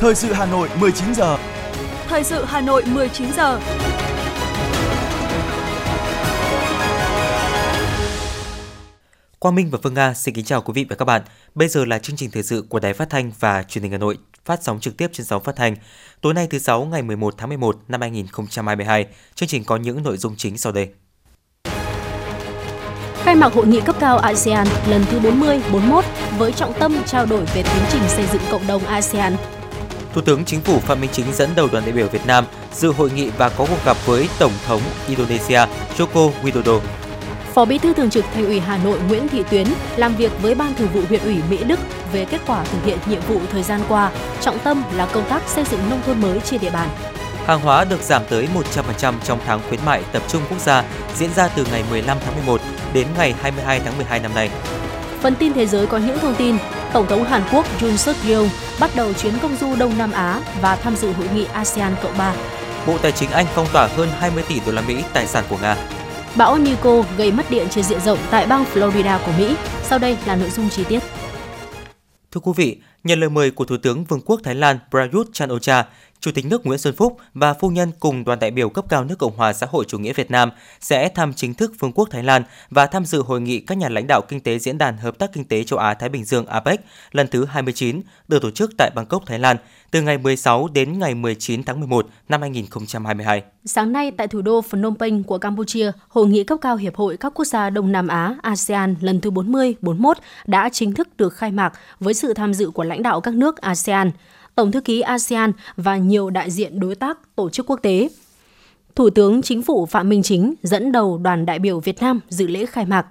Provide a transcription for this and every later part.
Thời sự Hà Nội 19 giờ. Thời sự Hà Nội 19 giờ. Quang Minh và Phương Nga xin kính chào quý vị và các bạn. Bây giờ là chương trình thời sự của Đài Phát thanh và Truyền hình Hà Nội, phát sóng trực tiếp trên sóng phát thanh. Tối nay thứ sáu ngày 11 tháng 11 năm 2022, chương trình có những nội dung chính sau đây. Khai mạc hội nghị cấp cao ASEAN lần thứ 40-41 với trọng tâm trao đổi về tiến trình xây dựng cộng đồng ASEAN. Thủ tướng Chính phủ Phạm Minh Chính dẫn đầu đoàn đại biểu Việt Nam dự hội nghị và có cuộc gặp với Tổng thống Indonesia Joko Widodo. Phó Bí thư Thường trực Thành ủy Hà Nội Nguyễn Thị Tuyến làm việc với Ban Thường vụ huyện ủy Mỹ Đức về kết quả thực hiện nhiệm vụ thời gian qua, trọng tâm là công tác xây dựng nông thôn mới trên địa bàn. Hàng hóa được giảm tới 100% trong tháng khuyến mại tập trung quốc gia diễn ra từ ngày 15 tháng 11 đến ngày 22 tháng 12 năm nay. Phần tin thế giới có những thông tin Tổng thống Hàn Quốc Yoon suk yeol bắt đầu chuyến công du Đông Nam Á và tham dự hội nghị ASEAN Cộng 3. Bộ Tài chính Anh phong tỏa hơn 20 tỷ đô la Mỹ tài sản của Nga. Bão Nico gây mất điện trên diện rộng tại bang Florida của Mỹ. Sau đây là nội dung chi tiết. Thưa quý vị, nhận lời mời của Thủ tướng Vương quốc Thái Lan Prayut Chan-o-cha, Chủ tịch nước Nguyễn Xuân Phúc và phu nhân cùng đoàn đại biểu cấp cao nước Cộng hòa xã hội chủ nghĩa Việt Nam sẽ thăm chính thức Vương quốc Thái Lan và tham dự hội nghị các nhà lãnh đạo kinh tế diễn đàn hợp tác kinh tế châu Á Thái Bình Dương APEC lần thứ 29 được tổ chức tại Bangkok, Thái Lan từ ngày 16 đến ngày 19 tháng 11 năm 2022. Sáng nay tại thủ đô Phnom Penh của Campuchia, hội nghị cấp cao Hiệp hội các quốc gia Đông Nam Á ASEAN lần thứ 40-41 đã chính thức được khai mạc với sự tham dự của lãnh đạo các nước ASEAN. Tổng thư ký ASEAN và nhiều đại diện đối tác tổ chức quốc tế. Thủ tướng Chính phủ Phạm Minh Chính dẫn đầu đoàn đại biểu Việt Nam dự lễ khai mạc.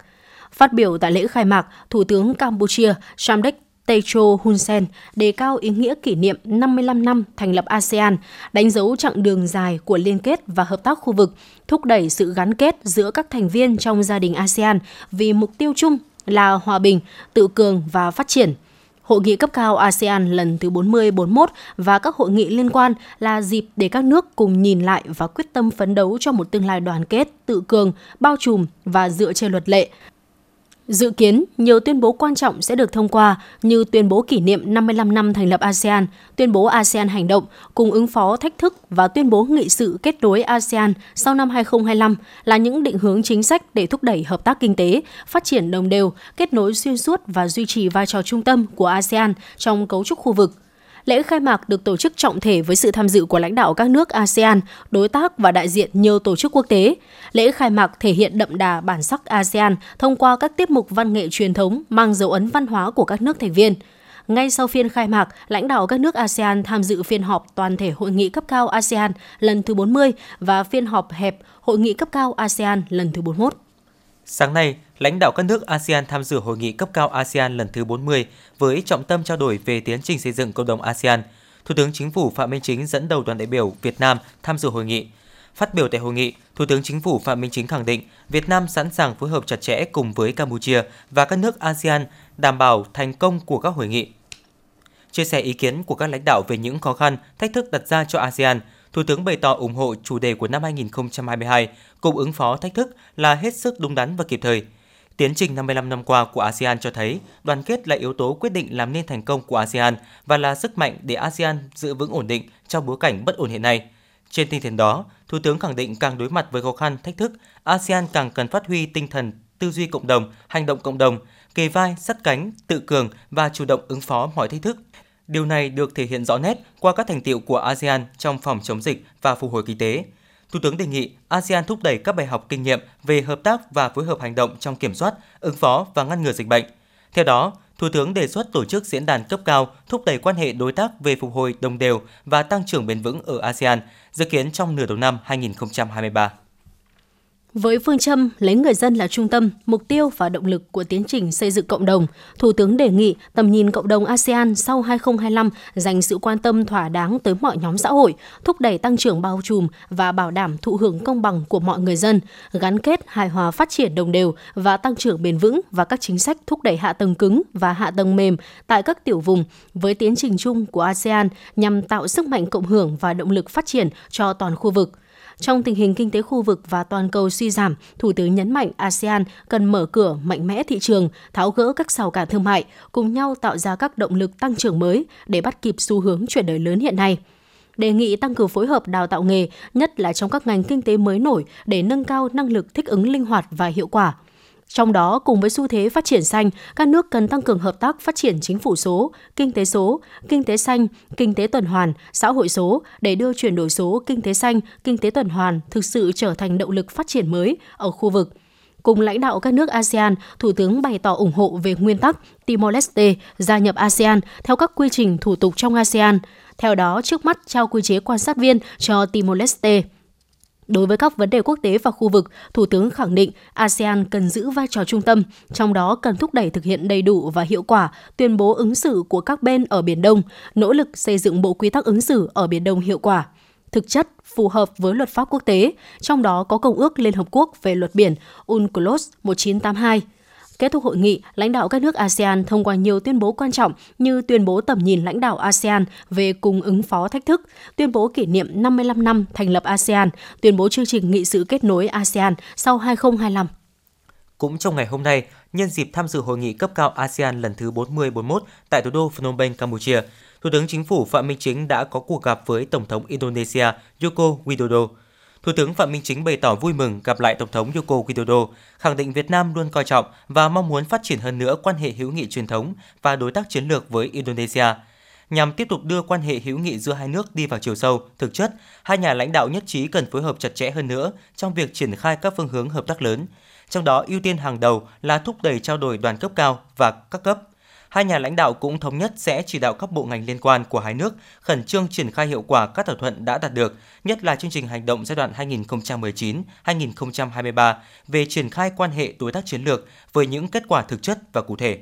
Phát biểu tại lễ khai mạc, Thủ tướng Campuchia Samdech Techo Hun Sen đề cao ý nghĩa kỷ niệm 55 năm thành lập ASEAN, đánh dấu chặng đường dài của liên kết và hợp tác khu vực, thúc đẩy sự gắn kết giữa các thành viên trong gia đình ASEAN vì mục tiêu chung là hòa bình, tự cường và phát triển – Hội nghị cấp cao ASEAN lần thứ 40-41 và các hội nghị liên quan là dịp để các nước cùng nhìn lại và quyết tâm phấn đấu cho một tương lai đoàn kết, tự cường, bao trùm và dựa trên luật lệ, Dự kiến, nhiều tuyên bố quan trọng sẽ được thông qua như tuyên bố kỷ niệm 55 năm thành lập ASEAN, tuyên bố ASEAN hành động cùng ứng phó thách thức và tuyên bố nghị sự kết nối ASEAN sau năm 2025 là những định hướng chính sách để thúc đẩy hợp tác kinh tế, phát triển đồng đều, kết nối xuyên suốt và duy trì vai trò trung tâm của ASEAN trong cấu trúc khu vực – Lễ khai mạc được tổ chức trọng thể với sự tham dự của lãnh đạo các nước ASEAN, đối tác và đại diện nhiều tổ chức quốc tế. Lễ khai mạc thể hiện đậm đà bản sắc ASEAN thông qua các tiết mục văn nghệ truyền thống mang dấu ấn văn hóa của các nước thành viên. Ngay sau phiên khai mạc, lãnh đạo các nước ASEAN tham dự phiên họp toàn thể hội nghị cấp cao ASEAN lần thứ 40 và phiên họp hẹp hội nghị cấp cao ASEAN lần thứ 41. Sáng nay, lãnh đạo các nước ASEAN tham dự hội nghị cấp cao ASEAN lần thứ 40 với trọng tâm trao đổi về tiến trình xây dựng cộng đồng ASEAN. Thủ tướng Chính phủ Phạm Minh Chính dẫn đầu đoàn đại biểu Việt Nam tham dự hội nghị. Phát biểu tại hội nghị, Thủ tướng Chính phủ Phạm Minh Chính khẳng định Việt Nam sẵn sàng phối hợp chặt chẽ cùng với Campuchia và các nước ASEAN đảm bảo thành công của các hội nghị. Chia sẻ ý kiến của các lãnh đạo về những khó khăn, thách thức đặt ra cho ASEAN, Thủ tướng bày tỏ ủng hộ chủ đề của năm 2022 cùng ứng phó thách thức là hết sức đúng đắn và kịp thời. Tiến trình 55 năm qua của ASEAN cho thấy đoàn kết là yếu tố quyết định làm nên thành công của ASEAN và là sức mạnh để ASEAN giữ vững ổn định trong bối cảnh bất ổn hiện nay. Trên tinh thần đó, Thủ tướng khẳng định càng đối mặt với khó khăn, thách thức, ASEAN càng cần phát huy tinh thần tư duy cộng đồng, hành động cộng đồng, kề vai, sắt cánh, tự cường và chủ động ứng phó mọi thách thức. Điều này được thể hiện rõ nét qua các thành tiệu của ASEAN trong phòng chống dịch và phục hồi kinh tế. Thủ tướng đề nghị ASEAN thúc đẩy các bài học kinh nghiệm về hợp tác và phối hợp hành động trong kiểm soát, ứng phó và ngăn ngừa dịch bệnh. Theo đó, Thủ tướng đề xuất tổ chức diễn đàn cấp cao thúc đẩy quan hệ đối tác về phục hồi đồng đều và tăng trưởng bền vững ở ASEAN, dự kiến trong nửa đầu năm 2023. Với phương châm lấy người dân là trung tâm, mục tiêu và động lực của tiến trình xây dựng cộng đồng, Thủ tướng đề nghị tầm nhìn cộng đồng ASEAN sau 2025 dành sự quan tâm thỏa đáng tới mọi nhóm xã hội, thúc đẩy tăng trưởng bao trùm và bảo đảm thụ hưởng công bằng của mọi người dân, gắn kết hài hòa phát triển đồng đều và tăng trưởng bền vững và các chính sách thúc đẩy hạ tầng cứng và hạ tầng mềm tại các tiểu vùng với tiến trình chung của ASEAN nhằm tạo sức mạnh cộng hưởng và động lực phát triển cho toàn khu vực – trong tình hình kinh tế khu vực và toàn cầu suy giảm, Thủ tướng nhấn mạnh ASEAN cần mở cửa mạnh mẽ thị trường, tháo gỡ các rào cản thương mại, cùng nhau tạo ra các động lực tăng trưởng mới để bắt kịp xu hướng chuyển đổi lớn hiện nay đề nghị tăng cường phối hợp đào tạo nghề, nhất là trong các ngành kinh tế mới nổi để nâng cao năng lực thích ứng linh hoạt và hiệu quả. Trong đó, cùng với xu thế phát triển xanh, các nước cần tăng cường hợp tác phát triển chính phủ số, kinh tế số, kinh tế xanh, kinh tế tuần hoàn, xã hội số để đưa chuyển đổi số, kinh tế xanh, kinh tế tuần hoàn thực sự trở thành động lực phát triển mới ở khu vực. Cùng lãnh đạo các nước ASEAN, Thủ tướng bày tỏ ủng hộ về nguyên tắc Timor-Leste gia nhập ASEAN theo các quy trình thủ tục trong ASEAN. Theo đó, trước mắt trao quy chế quan sát viên cho Timor-Leste. Đối với các vấn đề quốc tế và khu vực, Thủ tướng khẳng định ASEAN cần giữ vai trò trung tâm, trong đó cần thúc đẩy thực hiện đầy đủ và hiệu quả tuyên bố ứng xử của các bên ở Biển Đông, nỗ lực xây dựng bộ quy tắc ứng xử ở Biển Đông hiệu quả thực chất phù hợp với luật pháp quốc tế, trong đó có Công ước Liên Hợp Quốc về luật biển UNCLOS 1982. Kết thúc hội nghị, lãnh đạo các nước ASEAN thông qua nhiều tuyên bố quan trọng như tuyên bố tầm nhìn lãnh đạo ASEAN về cùng ứng phó thách thức, tuyên bố kỷ niệm 55 năm thành lập ASEAN, tuyên bố chương trình nghị sự kết nối ASEAN sau 2025. Cũng trong ngày hôm nay, nhân dịp tham dự hội nghị cấp cao ASEAN lần thứ 40-41 tại thủ đô Phnom Penh, Campuchia, Thủ tướng Chính phủ Phạm Minh Chính đã có cuộc gặp với Tổng thống Indonesia Joko Widodo. Thủ tướng Phạm Minh Chính bày tỏ vui mừng gặp lại Tổng thống Joko Widodo, khẳng định Việt Nam luôn coi trọng và mong muốn phát triển hơn nữa quan hệ hữu nghị truyền thống và đối tác chiến lược với Indonesia. Nhằm tiếp tục đưa quan hệ hữu nghị giữa hai nước đi vào chiều sâu, thực chất, hai nhà lãnh đạo nhất trí cần phối hợp chặt chẽ hơn nữa trong việc triển khai các phương hướng hợp tác lớn, trong đó ưu tiên hàng đầu là thúc đẩy trao đổi đoàn cấp cao và các cấp – Hai nhà lãnh đạo cũng thống nhất sẽ chỉ đạo các bộ ngành liên quan của hai nước khẩn trương triển khai hiệu quả các thỏa thuận đã đạt được, nhất là chương trình hành động giai đoạn 2019-2023 về triển khai quan hệ đối tác chiến lược với những kết quả thực chất và cụ thể.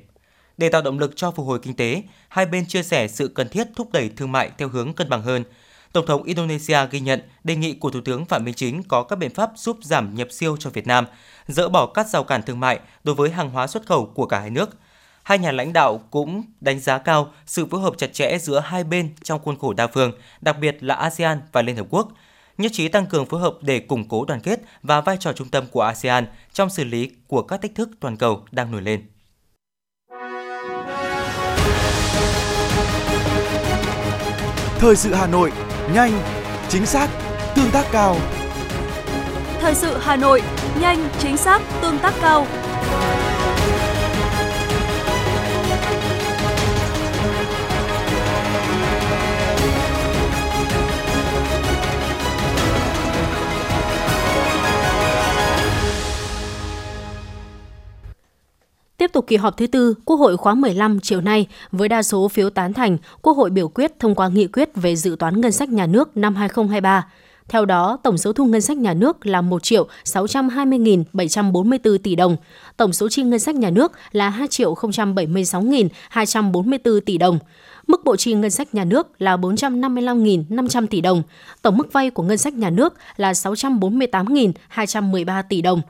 Để tạo động lực cho phục hồi kinh tế, hai bên chia sẻ sự cần thiết thúc đẩy thương mại theo hướng cân bằng hơn. Tổng thống Indonesia ghi nhận đề nghị của Thủ tướng Phạm Minh Chính có các biện pháp giúp giảm nhập siêu cho Việt Nam, dỡ bỏ các rào cản thương mại đối với hàng hóa xuất khẩu của cả hai nước – hai nhà lãnh đạo cũng đánh giá cao sự phối hợp chặt chẽ giữa hai bên trong khuôn khổ đa phương, đặc biệt là ASEAN và Liên Hợp Quốc, nhất trí tăng cường phối hợp để củng cố đoàn kết và vai trò trung tâm của ASEAN trong xử lý của các thách thức toàn cầu đang nổi lên. Thời sự Hà Nội, nhanh, chính xác, tương tác cao. Thời sự Hà Nội, nhanh, chính xác, tương tác cao. Tiếp tục kỳ họp thứ tư, Quốc hội khóa 15 chiều nay với đa số phiếu tán thành, Quốc hội biểu quyết thông qua nghị quyết về dự toán ngân sách nhà nước năm 2023. Theo đó, tổng số thu ngân sách nhà nước là 1 triệu 620.744 tỷ đồng, tổng số chi ngân sách nhà nước là 2 triệu 076.244 tỷ đồng. Mức bộ chi ngân sách nhà nước là 455.500 tỷ đồng, tổng mức vay của ngân sách nhà nước là 648.213 tỷ đồng.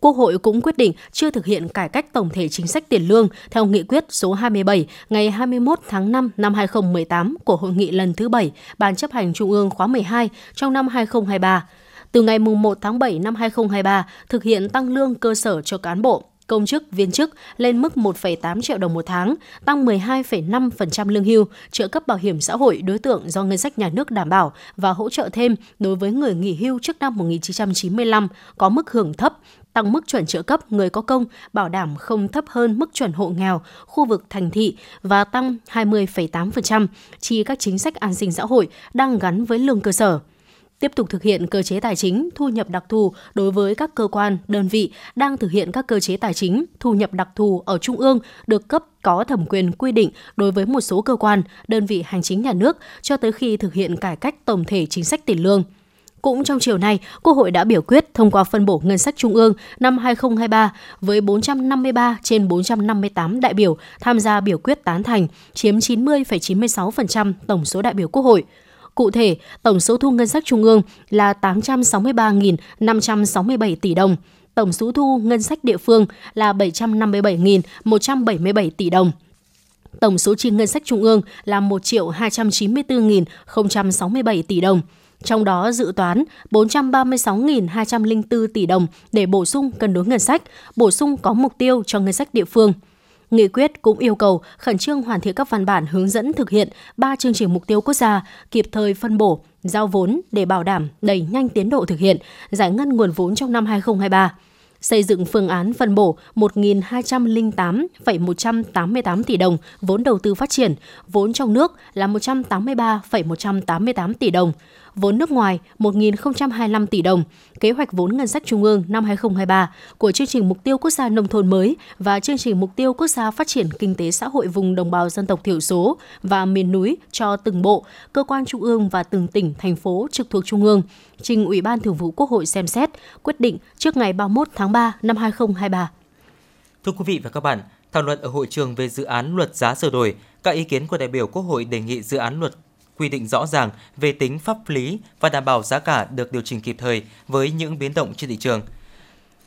Quốc hội cũng quyết định chưa thực hiện cải cách tổng thể chính sách tiền lương theo nghị quyết số 27 ngày 21 tháng 5 năm 2018 của Hội nghị lần thứ 7 Ban chấp hành Trung ương khóa 12 trong năm 2023. Từ ngày 1 tháng 7 năm 2023, thực hiện tăng lương cơ sở cho cán bộ, công chức, viên chức lên mức 1,8 triệu đồng một tháng, tăng 12,5% lương hưu, trợ cấp bảo hiểm xã hội đối tượng do ngân sách nhà nước đảm bảo và hỗ trợ thêm đối với người nghỉ hưu trước năm 1995 có mức hưởng thấp, tăng mức chuẩn trợ cấp người có công bảo đảm không thấp hơn mức chuẩn hộ nghèo, khu vực thành thị và tăng 20,8% chi các chính sách an sinh xã hội đang gắn với lương cơ sở tiếp tục thực hiện cơ chế tài chính thu nhập đặc thù đối với các cơ quan, đơn vị đang thực hiện các cơ chế tài chính thu nhập đặc thù ở trung ương được cấp có thẩm quyền quy định đối với một số cơ quan, đơn vị hành chính nhà nước cho tới khi thực hiện cải cách tổng thể chính sách tiền lương. Cũng trong chiều nay, Quốc hội đã biểu quyết thông qua phân bổ ngân sách trung ương năm 2023 với 453 trên 458 đại biểu tham gia biểu quyết tán thành, chiếm 90,96% tổng số đại biểu Quốc hội. Cụ thể, tổng số thu ngân sách trung ương là 863.567 tỷ đồng, tổng số thu ngân sách địa phương là 757.177 tỷ đồng. Tổng số chi ngân sách trung ương là 1 triệu 294.067 tỷ đồng trong đó dự toán 436.204 tỷ đồng để bổ sung cân đối ngân sách, bổ sung có mục tiêu cho ngân sách địa phương. Nghị quyết cũng yêu cầu khẩn trương hoàn thiện các văn bản hướng dẫn thực hiện ba chương trình mục tiêu quốc gia, kịp thời phân bổ, giao vốn để bảo đảm đẩy nhanh tiến độ thực hiện, giải ngân nguồn vốn trong năm 2023 xây dựng phương án phân bổ 1.208,188 tỷ đồng vốn đầu tư phát triển, vốn trong nước là 183,188 tỷ đồng, vốn nước ngoài 1.025 tỷ đồng, kế hoạch vốn ngân sách trung ương năm 2023 của chương trình mục tiêu quốc gia nông thôn mới và chương trình mục tiêu quốc gia phát triển kinh tế xã hội vùng đồng bào dân tộc thiểu số và miền núi cho từng bộ, cơ quan trung ương và từng tỉnh, thành phố trực thuộc trung ương, trình Ủy ban Thường vụ Quốc hội xem xét, quyết định trước ngày 31 tháng 3 năm 2023. Thưa quý vị và các bạn, thảo luận ở hội trường về dự án luật giá sửa đổi, các ý kiến của đại biểu Quốc hội đề nghị dự án luật quy định rõ ràng về tính pháp lý và đảm bảo giá cả được điều chỉnh kịp thời với những biến động trên thị trường.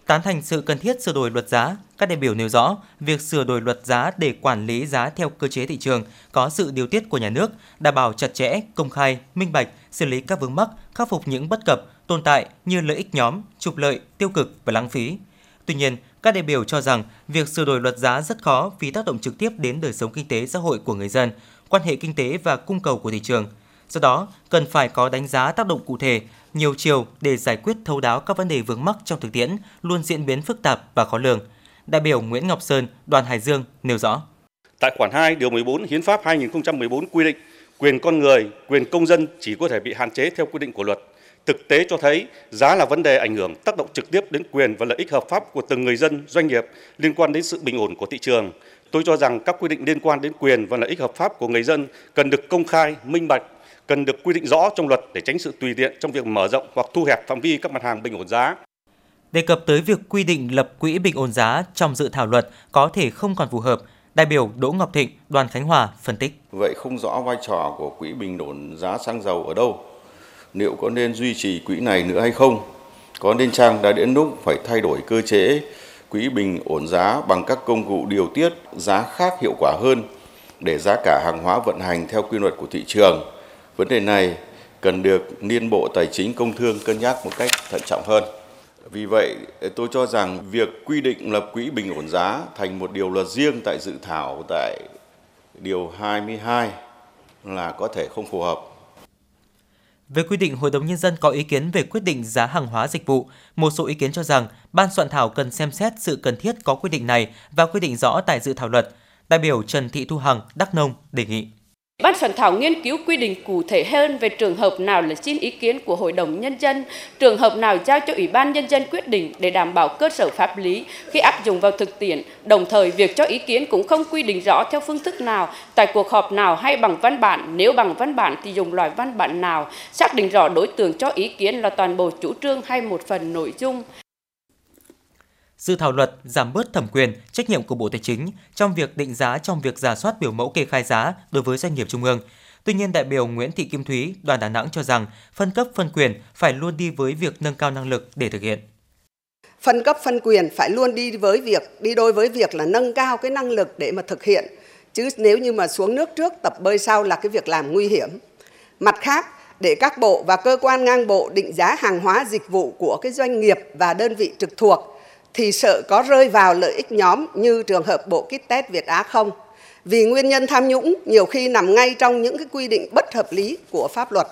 Tán thành sự cần thiết sửa đổi luật giá, các đại biểu nêu rõ việc sửa đổi luật giá để quản lý giá theo cơ chế thị trường có sự điều tiết của nhà nước, đảm bảo chặt chẽ, công khai, minh bạch, xử lý các vướng mắc, khắc phục những bất cập, tồn tại như lợi ích nhóm, trục lợi, tiêu cực và lãng phí. Tuy nhiên, các đại biểu cho rằng việc sửa đổi luật giá rất khó vì tác động trực tiếp đến đời sống kinh tế xã hội của người dân, quan hệ kinh tế và cung cầu của thị trường. Do đó, cần phải có đánh giá tác động cụ thể, nhiều chiều để giải quyết thấu đáo các vấn đề vướng mắc trong thực tiễn luôn diễn biến phức tạp và khó lường. Đại biểu Nguyễn Ngọc Sơn, đoàn Hải Dương nêu rõ. Tại khoản 2 điều 14 Hiến pháp 2014 quy định quyền con người, quyền công dân chỉ có thể bị hạn chế theo quy định của luật. Thực tế cho thấy giá là vấn đề ảnh hưởng tác động trực tiếp đến quyền và lợi ích hợp pháp của từng người dân, doanh nghiệp liên quan đến sự bình ổn của thị trường. Tôi cho rằng các quy định liên quan đến quyền và lợi ích hợp pháp của người dân cần được công khai, minh bạch, cần được quy định rõ trong luật để tránh sự tùy tiện trong việc mở rộng hoặc thu hẹp phạm vi các mặt hàng bình ổn giá. Đề cập tới việc quy định lập quỹ bình ổn giá trong dự thảo luật có thể không còn phù hợp, đại biểu Đỗ Ngọc Thịnh, đoàn Khánh Hòa phân tích. Vậy không rõ vai trò của quỹ bình ổn giá xăng dầu ở đâu? Liệu có nên duy trì quỹ này nữa hay không? Có nên chăng đã đến lúc phải thay đổi cơ chế quỹ bình ổn giá bằng các công cụ điều tiết giá khác hiệu quả hơn để giá cả hàng hóa vận hành theo quy luật của thị trường. Vấn đề này cần được Liên Bộ Tài chính Công Thương cân nhắc một cách thận trọng hơn. Vì vậy, tôi cho rằng việc quy định lập quỹ bình ổn giá thành một điều luật riêng tại dự thảo tại điều 22 là có thể không phù hợp. Về quy định, Hội đồng Nhân dân có ý kiến về quyết định giá hàng hóa dịch vụ. Một số ý kiến cho rằng, Ban soạn thảo cần xem xét sự cần thiết có quy định này và quy định rõ tại dự thảo luật. Đại biểu Trần Thị Thu Hằng, Đắk Nông đề nghị. Ban soạn thảo nghiên cứu quy định cụ thể hơn về trường hợp nào là xin ý kiến của Hội đồng Nhân dân, trường hợp nào giao cho Ủy ban Nhân dân quyết định để đảm bảo cơ sở pháp lý khi áp dụng vào thực tiễn. Đồng thời, việc cho ý kiến cũng không quy định rõ theo phương thức nào, tại cuộc họp nào hay bằng văn bản, nếu bằng văn bản thì dùng loại văn bản nào, xác định rõ đối tượng cho ý kiến là toàn bộ chủ trương hay một phần nội dung. Dự thảo luật giảm bớt thẩm quyền, trách nhiệm của Bộ Tài chính trong việc định giá trong việc giả soát biểu mẫu kê khai giá đối với doanh nghiệp trung ương. Tuy nhiên, đại biểu Nguyễn Thị Kim Thúy, đoàn Đà Nẵng cho rằng phân cấp phân quyền phải luôn đi với việc nâng cao năng lực để thực hiện. Phân cấp phân quyền phải luôn đi với việc đi đôi với việc là nâng cao cái năng lực để mà thực hiện. Chứ nếu như mà xuống nước trước tập bơi sau là cái việc làm nguy hiểm. Mặt khác, để các bộ và cơ quan ngang bộ định giá hàng hóa dịch vụ của cái doanh nghiệp và đơn vị trực thuộc thì sợ có rơi vào lợi ích nhóm như trường hợp bộ kit test Việt Á không. Vì nguyên nhân tham nhũng nhiều khi nằm ngay trong những cái quy định bất hợp lý của pháp luật.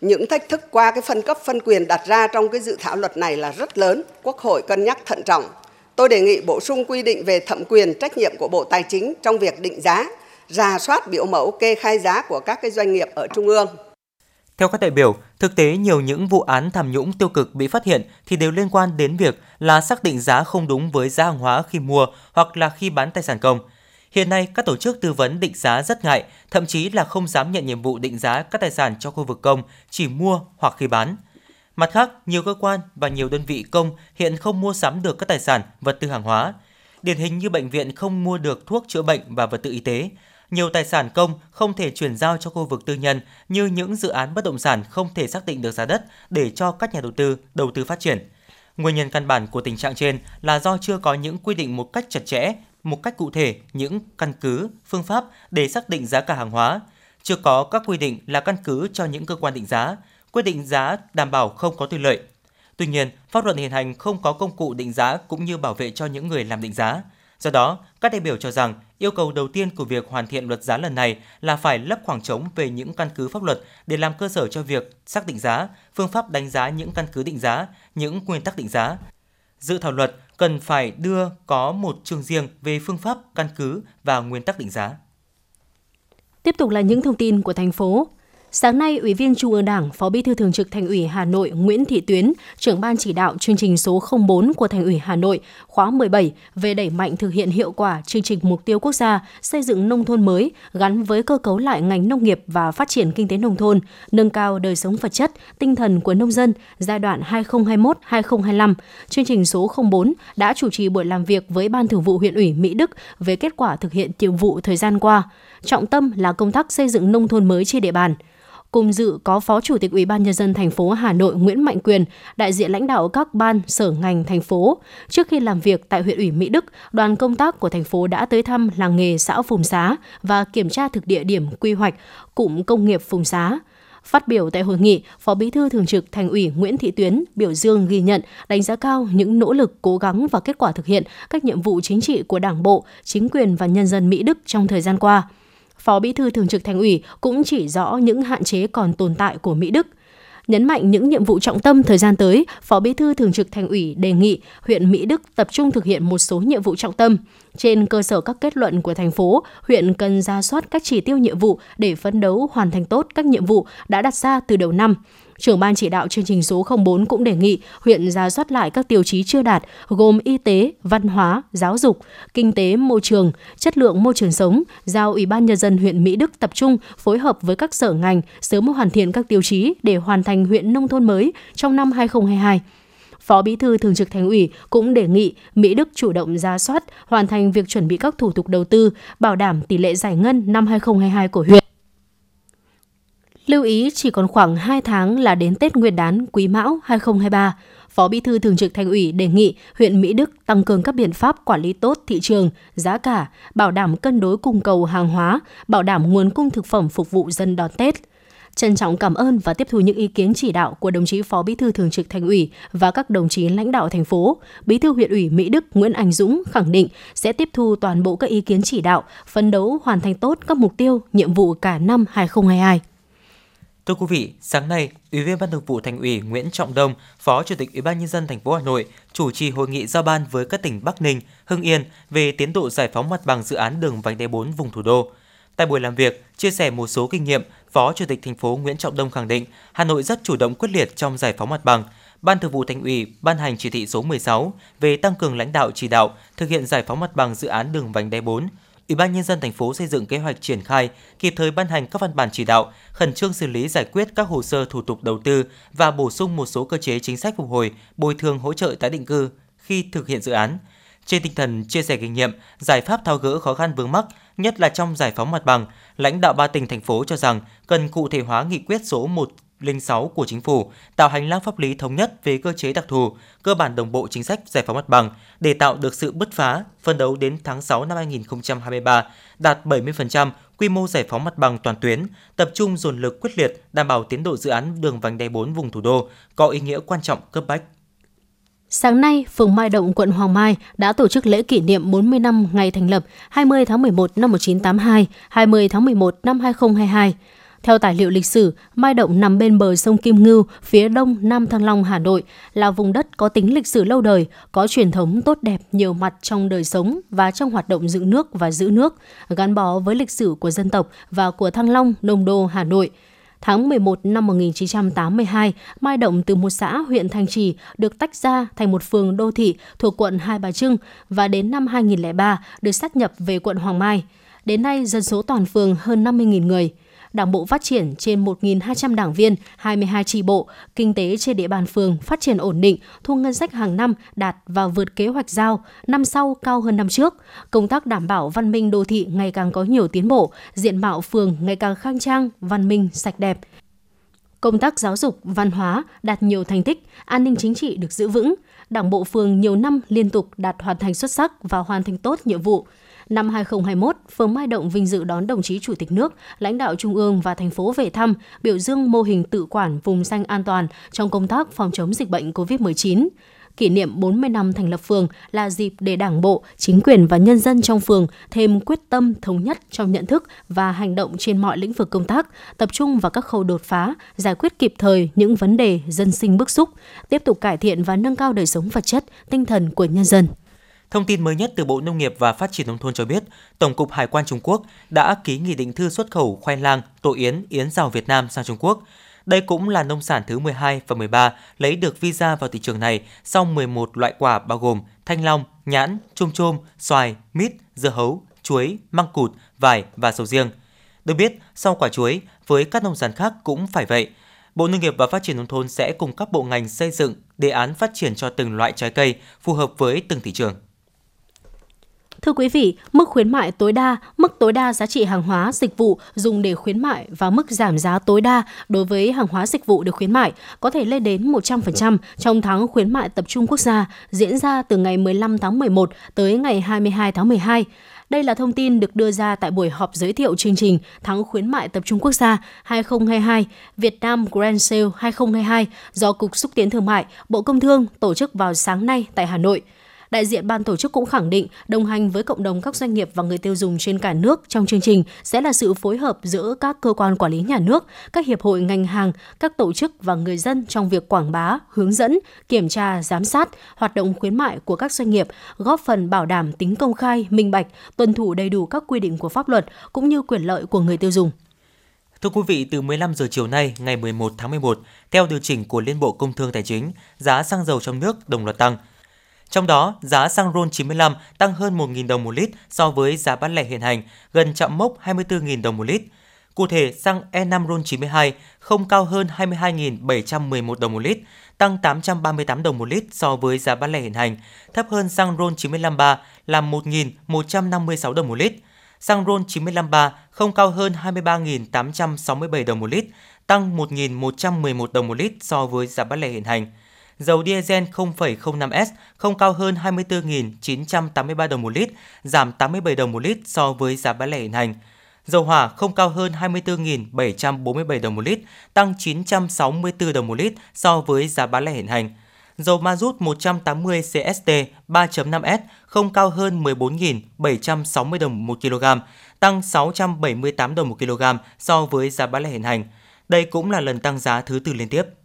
Những thách thức qua cái phân cấp phân quyền đặt ra trong cái dự thảo luật này là rất lớn, Quốc hội cân nhắc thận trọng. Tôi đề nghị bổ sung quy định về thẩm quyền trách nhiệm của Bộ Tài chính trong việc định giá, rà soát biểu mẫu kê khai giá của các cái doanh nghiệp ở trung ương. Theo các đại biểu, thực tế nhiều những vụ án tham nhũng tiêu cực bị phát hiện thì đều liên quan đến việc là xác định giá không đúng với giá hàng hóa khi mua hoặc là khi bán tài sản công. Hiện nay, các tổ chức tư vấn định giá rất ngại, thậm chí là không dám nhận nhiệm vụ định giá các tài sản cho khu vực công, chỉ mua hoặc khi bán. Mặt khác, nhiều cơ quan và nhiều đơn vị công hiện không mua sắm được các tài sản, vật tư hàng hóa. Điển hình như bệnh viện không mua được thuốc chữa bệnh và vật tư y tế, nhiều tài sản công không thể chuyển giao cho khu vực tư nhân như những dự án bất động sản không thể xác định được giá đất để cho các nhà đầu tư đầu tư phát triển. Nguyên nhân căn bản của tình trạng trên là do chưa có những quy định một cách chặt chẽ, một cách cụ thể những căn cứ, phương pháp để xác định giá cả hàng hóa, chưa có các quy định là căn cứ cho những cơ quan định giá, quyết định giá đảm bảo không có tư lợi. Tuy nhiên, pháp luật hiện hành không có công cụ định giá cũng như bảo vệ cho những người làm định giá. Do đó, các đại biểu cho rằng yêu cầu đầu tiên của việc hoàn thiện luật giá lần này là phải lấp khoảng trống về những căn cứ pháp luật để làm cơ sở cho việc xác định giá, phương pháp đánh giá những căn cứ định giá, những nguyên tắc định giá. Dự thảo luật cần phải đưa có một chương riêng về phương pháp, căn cứ và nguyên tắc định giá. Tiếp tục là những thông tin của thành phố. Sáng nay, Ủy viên Trung ương Đảng, Phó Bí thư Thường trực Thành ủy Hà Nội Nguyễn Thị Tuyến, trưởng ban chỉ đạo chương trình số 04 của Thành ủy Hà Nội khóa 17 về đẩy mạnh thực hiện hiệu quả chương trình mục tiêu quốc gia xây dựng nông thôn mới gắn với cơ cấu lại ngành nông nghiệp và phát triển kinh tế nông thôn, nâng cao đời sống vật chất, tinh thần của nông dân giai đoạn 2021-2025. Chương trình số 04 đã chủ trì buổi làm việc với Ban Thường vụ huyện ủy Mỹ Đức về kết quả thực hiện nhiệm vụ thời gian qua. Trọng tâm là công tác xây dựng nông thôn mới trên địa bàn. Cùng dự có Phó Chủ tịch Ủy ban nhân dân thành phố Hà Nội Nguyễn Mạnh Quyền, đại diện lãnh đạo các ban, sở ngành thành phố. Trước khi làm việc tại huyện ủy Mỹ Đức, đoàn công tác của thành phố đã tới thăm làng nghề xã Phùng Xá và kiểm tra thực địa điểm quy hoạch cụm công nghiệp Phùng Xá. Phát biểu tại hội nghị, Phó Bí thư Thường trực Thành ủy Nguyễn Thị Tuyến biểu dương ghi nhận, đánh giá cao những nỗ lực, cố gắng và kết quả thực hiện các nhiệm vụ chính trị của Đảng bộ, chính quyền và nhân dân Mỹ Đức trong thời gian qua. Phó Bí thư Thường trực Thành ủy cũng chỉ rõ những hạn chế còn tồn tại của Mỹ Đức. Nhấn mạnh những nhiệm vụ trọng tâm thời gian tới, Phó Bí thư Thường trực Thành ủy đề nghị huyện Mỹ Đức tập trung thực hiện một số nhiệm vụ trọng tâm. Trên cơ sở các kết luận của thành phố, huyện cần ra soát các chỉ tiêu nhiệm vụ để phấn đấu hoàn thành tốt các nhiệm vụ đã đặt ra từ đầu năm. Trưởng ban chỉ đạo chương trình số 04 cũng đề nghị huyện ra soát lại các tiêu chí chưa đạt gồm y tế, văn hóa, giáo dục, kinh tế, môi trường, chất lượng môi trường sống, giao Ủy ban nhân dân huyện Mỹ Đức tập trung phối hợp với các sở ngành sớm hoàn thiện các tiêu chí để hoàn thành huyện nông thôn mới trong năm 2022. Phó Bí thư Thường trực Thành ủy cũng đề nghị Mỹ Đức chủ động ra soát, hoàn thành việc chuẩn bị các thủ tục đầu tư, bảo đảm tỷ lệ giải ngân năm 2022 của huyện. Lưu ý chỉ còn khoảng 2 tháng là đến Tết Nguyên đán Quý Mão 2023. Phó Bí thư Thường trực Thành ủy đề nghị huyện Mỹ Đức tăng cường các biện pháp quản lý tốt thị trường, giá cả, bảo đảm cân đối cung cầu hàng hóa, bảo đảm nguồn cung thực phẩm phục vụ dân đón Tết. Trân trọng cảm ơn và tiếp thu những ý kiến chỉ đạo của đồng chí Phó Bí thư Thường trực Thành ủy và các đồng chí lãnh đạo thành phố. Bí thư huyện ủy Mỹ Đức Nguyễn Anh Dũng khẳng định sẽ tiếp thu toàn bộ các ý kiến chỉ đạo, phấn đấu hoàn thành tốt các mục tiêu, nhiệm vụ cả năm 2022. Thưa quý vị, sáng nay, Ủy viên Ban Thường vụ Thành ủy Nguyễn Trọng Đông, Phó Chủ tịch Ủy ban nhân dân thành phố Hà Nội chủ trì hội nghị giao ban với các tỉnh Bắc Ninh, Hưng Yên về tiến độ giải phóng mặt bằng dự án đường vành đai 4 vùng thủ đô. Tại buổi làm việc, chia sẻ một số kinh nghiệm, Phó Chủ tịch thành phố Nguyễn Trọng Đông khẳng định Hà Nội rất chủ động quyết liệt trong giải phóng mặt bằng. Ban Thường vụ Thành ủy ban hành chỉ thị số 16 về tăng cường lãnh đạo chỉ đạo thực hiện giải phóng mặt bằng dự án đường vành đai 4 Ủy ban nhân dân thành phố xây dựng kế hoạch triển khai, kịp thời ban hành các văn bản chỉ đạo, khẩn trương xử lý giải quyết các hồ sơ thủ tục đầu tư và bổ sung một số cơ chế chính sách phục hồi, bồi thường hỗ trợ tái định cư khi thực hiện dự án. Trên tinh thần chia sẻ kinh nghiệm, giải pháp tháo gỡ khó khăn vướng mắc, nhất là trong giải phóng mặt bằng, lãnh đạo ba tỉnh thành phố cho rằng cần cụ thể hóa nghị quyết số 1 06 của Chính phủ, tạo hành lang pháp lý thống nhất về cơ chế đặc thù, cơ bản đồng bộ chính sách giải phóng mặt bằng để tạo được sự bứt phá, phân đấu đến tháng 6 năm 2023 đạt 70% quy mô giải phóng mặt bằng toàn tuyến, tập trung dồn lực quyết liệt đảm bảo tiến độ dự án đường vành đai 4 vùng thủ đô có ý nghĩa quan trọng cấp bách. Sáng nay, phường Mai Động, quận Hoàng Mai đã tổ chức lễ kỷ niệm 40 năm ngày thành lập 20 tháng 11 năm 1982, 20 tháng 11 năm 2022. Theo tài liệu lịch sử, Mai Động nằm bên bờ sông Kim Ngưu, phía đông Nam Thăng Long, Hà Nội, là vùng đất có tính lịch sử lâu đời, có truyền thống tốt đẹp nhiều mặt trong đời sống và trong hoạt động dựng nước và giữ nước, gắn bó với lịch sử của dân tộc và của Thăng Long, Đông Đô, Hà Nội. Tháng 11 năm 1982, Mai Động từ một xã huyện Thanh Trì được tách ra thành một phường đô thị thuộc quận Hai Bà Trưng và đến năm 2003 được sát nhập về quận Hoàng Mai. Đến nay, dân số toàn phường hơn 50.000 người. Đảng bộ phát triển trên 1.200 đảng viên, 22 tri bộ, kinh tế trên địa bàn phường phát triển ổn định, thu ngân sách hàng năm đạt và vượt kế hoạch giao, năm sau cao hơn năm trước. Công tác đảm bảo văn minh đô thị ngày càng có nhiều tiến bộ, diện mạo phường ngày càng khang trang, văn minh, sạch đẹp. Công tác giáo dục, văn hóa đạt nhiều thành tích, an ninh chính trị được giữ vững. Đảng bộ phường nhiều năm liên tục đạt hoàn thành xuất sắc và hoàn thành tốt nhiệm vụ. Năm 2021, phường Mai Động vinh dự đón đồng chí Chủ tịch nước, lãnh đạo Trung ương và thành phố về thăm, biểu dương mô hình tự quản vùng xanh an toàn trong công tác phòng chống dịch bệnh COVID-19 kỷ niệm 40 năm thành lập phường là dịp để Đảng bộ, chính quyền và nhân dân trong phường thêm quyết tâm thống nhất trong nhận thức và hành động trên mọi lĩnh vực công tác, tập trung vào các khâu đột phá, giải quyết kịp thời những vấn đề dân sinh bức xúc, tiếp tục cải thiện và nâng cao đời sống vật chất, tinh thần của nhân dân. Thông tin mới nhất từ Bộ Nông nghiệp và Phát triển Nông thôn cho biết, Tổng cục Hải quan Trung Quốc đã ký nghị định thư xuất khẩu khoai lang, tổ yến, yến rào Việt Nam sang Trung Quốc. Đây cũng là nông sản thứ 12 và 13 lấy được visa vào thị trường này sau 11 loại quả bao gồm thanh long, nhãn, chôm chôm, xoài, mít, dưa hấu, chuối, măng cụt, vải và sầu riêng. Được biết, sau quả chuối, với các nông sản khác cũng phải vậy. Bộ Nông nghiệp và Phát triển Nông thôn sẽ cùng các bộ ngành xây dựng đề án phát triển cho từng loại trái cây phù hợp với từng thị trường. Thưa quý vị, mức khuyến mại tối đa, mức tối đa giá trị hàng hóa, dịch vụ dùng để khuyến mại và mức giảm giá tối đa đối với hàng hóa dịch vụ được khuyến mại có thể lên đến 100% trong tháng khuyến mại tập trung quốc gia diễn ra từ ngày 15 tháng 11 tới ngày 22 tháng 12. Đây là thông tin được đưa ra tại buổi họp giới thiệu chương trình Tháng khuyến mại tập trung quốc gia 2022 Việt Nam Grand Sale 2022 do Cục Xúc tiến Thương mại, Bộ Công Thương tổ chức vào sáng nay tại Hà Nội. Đại diện ban tổ chức cũng khẳng định đồng hành với cộng đồng các doanh nghiệp và người tiêu dùng trên cả nước trong chương trình sẽ là sự phối hợp giữa các cơ quan quản lý nhà nước, các hiệp hội ngành hàng, các tổ chức và người dân trong việc quảng bá, hướng dẫn, kiểm tra, giám sát hoạt động khuyến mại của các doanh nghiệp, góp phần bảo đảm tính công khai, minh bạch, tuân thủ đầy đủ các quy định của pháp luật cũng như quyền lợi của người tiêu dùng. Thưa quý vị, từ 15 giờ chiều nay, ngày 11 tháng 11, theo điều chỉnh của Liên Bộ Công Thương Tài chính, giá xăng dầu trong nước đồng loạt tăng – trong đó, giá xăng RON 95 tăng hơn 1.000 đồng một lít so với giá bán lẻ hiện hành, gần chạm mốc 24.000 đồng một lít. Cụ thể, xăng E5 RON 92 không cao hơn 22.711 đồng một lít, tăng 838 đồng một lít so với giá bán lẻ hiện hành, thấp hơn xăng RON 95 là 1.156 đồng một lít. Xăng RON 95 không cao hơn 23.867 đồng một lít, tăng 1.111 đồng một lít so với giá bán lẻ hiện hành dầu diesel 0,05S không cao hơn 24.983 đồng một lít, giảm 87 đồng một lít so với giá bán lẻ hiện hành. Dầu hỏa không cao hơn 24.747 đồng một lít, tăng 964 đồng một lít so với giá bán lẻ hiện hành. Dầu ma rút 180 CST 3.5S không cao hơn 14.760 đồng một kg, tăng 678 đồng một kg so với giá bán lẻ hiện hành. Đây cũng là lần tăng giá thứ tư liên tiếp.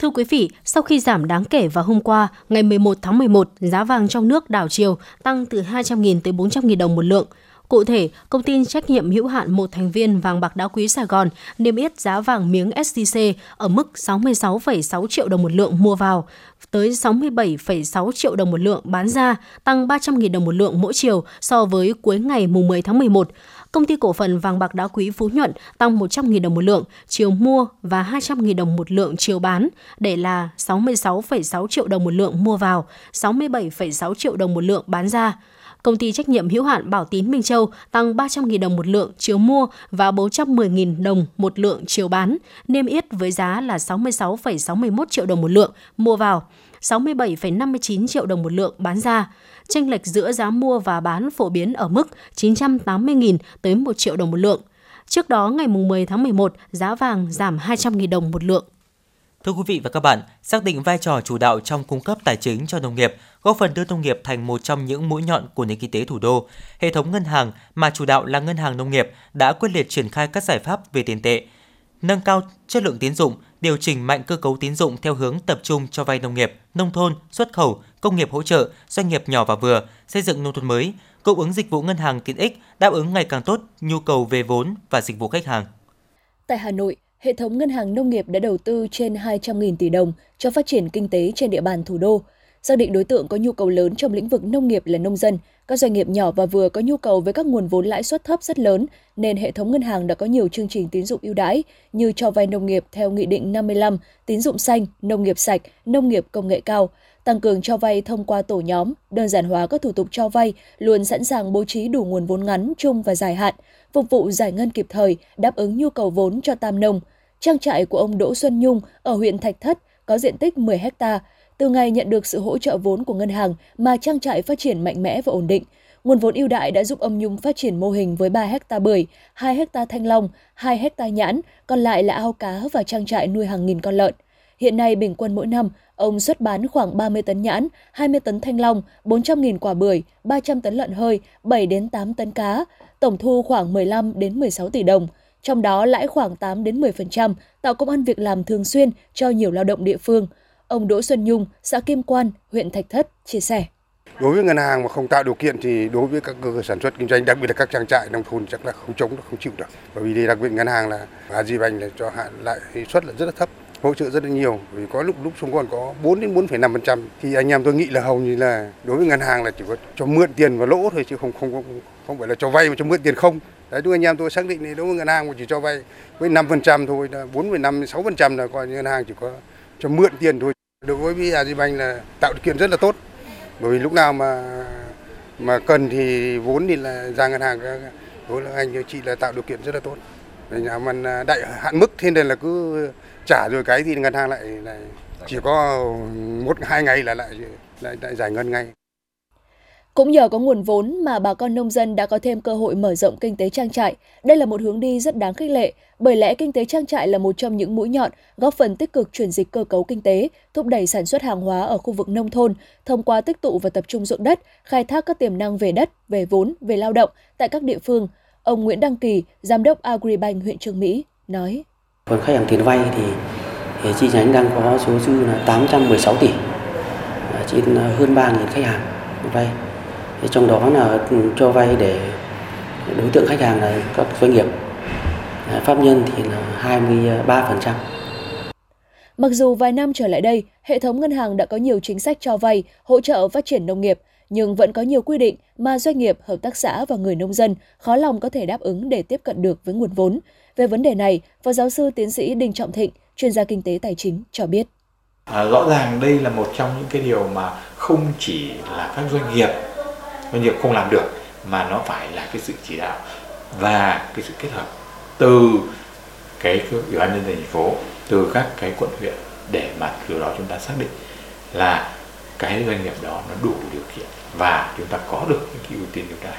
Thưa quý vị, sau khi giảm đáng kể vào hôm qua, ngày 11 tháng 11, giá vàng trong nước đảo chiều tăng từ 200.000 tới 400.000 đồng một lượng. Cụ thể, công ty trách nhiệm hữu hạn một thành viên vàng bạc đá quý Sài Gòn niêm yết giá vàng miếng SJC ở mức 66,6 triệu đồng một lượng mua vào, tới 67,6 triệu đồng một lượng bán ra, tăng 300.000 đồng một lượng mỗi chiều so với cuối ngày mùng 10 tháng 11 công ty cổ phần vàng bạc đá quý Phú Nhuận tăng 100.000 đồng một lượng chiều mua và 200.000 đồng một lượng chiều bán, để là 66,6 triệu đồng một lượng mua vào, 67,6 triệu đồng một lượng bán ra. Công ty trách nhiệm hữu hạn Bảo Tín Minh Châu tăng 300.000 đồng một lượng chiều mua và 410.000 đồng một lượng chiều bán, niêm yết với giá là 66,61 triệu đồng một lượng mua vào, 67,59 triệu đồng một lượng bán ra chênh lệch giữa giá mua và bán phổ biến ở mức 980.000 tới 1 triệu đồng một lượng. Trước đó, ngày 10 tháng 11, giá vàng giảm 200.000 đồng một lượng. Thưa quý vị và các bạn, xác định vai trò chủ đạo trong cung cấp tài chính cho nông nghiệp, góp phần đưa nông nghiệp thành một trong những mũi nhọn của nền kinh tế thủ đô, hệ thống ngân hàng mà chủ đạo là ngân hàng nông nghiệp đã quyết liệt triển khai các giải pháp về tiền tệ, nâng cao chất lượng tín dụng, điều chỉnh mạnh cơ cấu tín dụng theo hướng tập trung cho vay nông nghiệp, nông thôn, xuất khẩu, công nghiệp hỗ trợ, doanh nghiệp nhỏ và vừa, xây dựng nông thôn mới, cung ứng dịch vụ ngân hàng tiện ích đáp ứng ngày càng tốt nhu cầu về vốn và dịch vụ khách hàng. Tại Hà Nội, hệ thống ngân hàng nông nghiệp đã đầu tư trên 200.000 tỷ đồng cho phát triển kinh tế trên địa bàn thủ đô. Xác định đối tượng có nhu cầu lớn trong lĩnh vực nông nghiệp là nông dân, các doanh nghiệp nhỏ và vừa có nhu cầu với các nguồn vốn lãi suất thấp rất lớn, nên hệ thống ngân hàng đã có nhiều chương trình tín dụng ưu đãi như cho vay nông nghiệp theo Nghị định 55, tín dụng xanh, nông nghiệp sạch, nông nghiệp công nghệ cao, tăng cường cho vay thông qua tổ nhóm, đơn giản hóa các thủ tục cho vay, luôn sẵn sàng bố trí đủ nguồn vốn ngắn, trung và dài hạn, phục vụ giải ngân kịp thời, đáp ứng nhu cầu vốn cho tam nông. Trang trại của ông Đỗ Xuân Nhung ở huyện Thạch Thất có diện tích 10 hecta từ ngày nhận được sự hỗ trợ vốn của ngân hàng mà trang trại phát triển mạnh mẽ và ổn định. Nguồn vốn ưu đại đã giúp ông Nhung phát triển mô hình với 3 hecta bưởi, 2 hecta thanh long, 2 hecta nhãn, còn lại là ao cá và trang trại nuôi hàng nghìn con lợn. Hiện nay bình quân mỗi năm, ông xuất bán khoảng 30 tấn nhãn, 20 tấn thanh long, 400.000 quả bưởi, 300 tấn lợn hơi, 7 đến 8 tấn cá, tổng thu khoảng 15 đến 16 tỷ đồng. Trong đó lãi khoảng 8 đến 10%, tạo công ăn việc làm thường xuyên cho nhiều lao động địa phương. Ông Đỗ Xuân Nhung, xã Kim Quan, huyện Thạch Thất chia sẻ. Đối với ngân hàng mà không tạo điều kiện thì đối với các cơ sở sản xuất kinh doanh, đặc biệt là các trang trại nông thôn chắc là không chống, không chịu được. Bởi vì đặc biệt ngân hàng là Agribank là cho hạn lãi suất là rất là thấp hỗ trợ rất là nhiều. Vì có lúc lúc xuống còn có 4 đến 4,5% thì anh em tôi nghĩ là hầu như là đối với ngân hàng là chỉ có cho mượn tiền và lỗ thôi chứ không không không, không phải là cho vay mà cho mượn tiền không. Đấy chúng anh em tôi xác định thì đối với ngân hàng mà chỉ cho vay với 5% thôi là 4,5 6% là coi ngân hàng chỉ có cho mượn tiền thôi. Đối với Agribank là tạo điều kiện rất là tốt. Bởi vì lúc nào mà mà cần thì vốn thì là ra ngân hàng đối với anh chị là tạo điều kiện rất là tốt nhà mình à, đại hạn mức thế nên là cứ trả rồi cái thì ngân hàng lại, lại chỉ có một hai ngày là lại lại, lại giải ngân ngay. Cũng nhờ có nguồn vốn mà bà con nông dân đã có thêm cơ hội mở rộng kinh tế trang trại. Đây là một hướng đi rất đáng khích lệ, bởi lẽ kinh tế trang trại là một trong những mũi nhọn góp phần tích cực chuyển dịch cơ cấu kinh tế, thúc đẩy sản xuất hàng hóa ở khu vực nông thôn thông qua tích tụ và tập trung dụng đất, khai thác các tiềm năng về đất, về vốn, về lao động tại các địa phương. Ông Nguyễn Đăng Kỳ, giám đốc Agribank huyện Trương Mỹ nói: còn khách hàng tiền vay thì, thì chi nhánh đang có số dư là 816 tỷ trên hơn 3.000 khách hàng vay. Trong đó là cho vay để đối tượng khách hàng là các doanh nghiệp, pháp nhân thì là 23%. Mặc dù vài năm trở lại đây, hệ thống ngân hàng đã có nhiều chính sách cho vay, hỗ trợ phát triển nông nghiệp, nhưng vẫn có nhiều quy định mà doanh nghiệp, hợp tác xã và người nông dân khó lòng có thể đáp ứng để tiếp cận được với nguồn vốn. Về vấn đề này, Phó giáo sư tiến sĩ Đinh Trọng Thịnh, chuyên gia kinh tế tài chính cho biết. À, rõ ràng đây là một trong những cái điều mà không chỉ là các doanh nghiệp doanh nghiệp không làm được mà nó phải là cái sự chỉ đạo và cái sự kết hợp từ cái ủy ban nhân dân thành phố từ các cái quận huyện để mà từ đó chúng ta xác định là cái doanh nghiệp đó nó đủ điều kiện và chúng ta có được những cái ưu tiên ưu đãi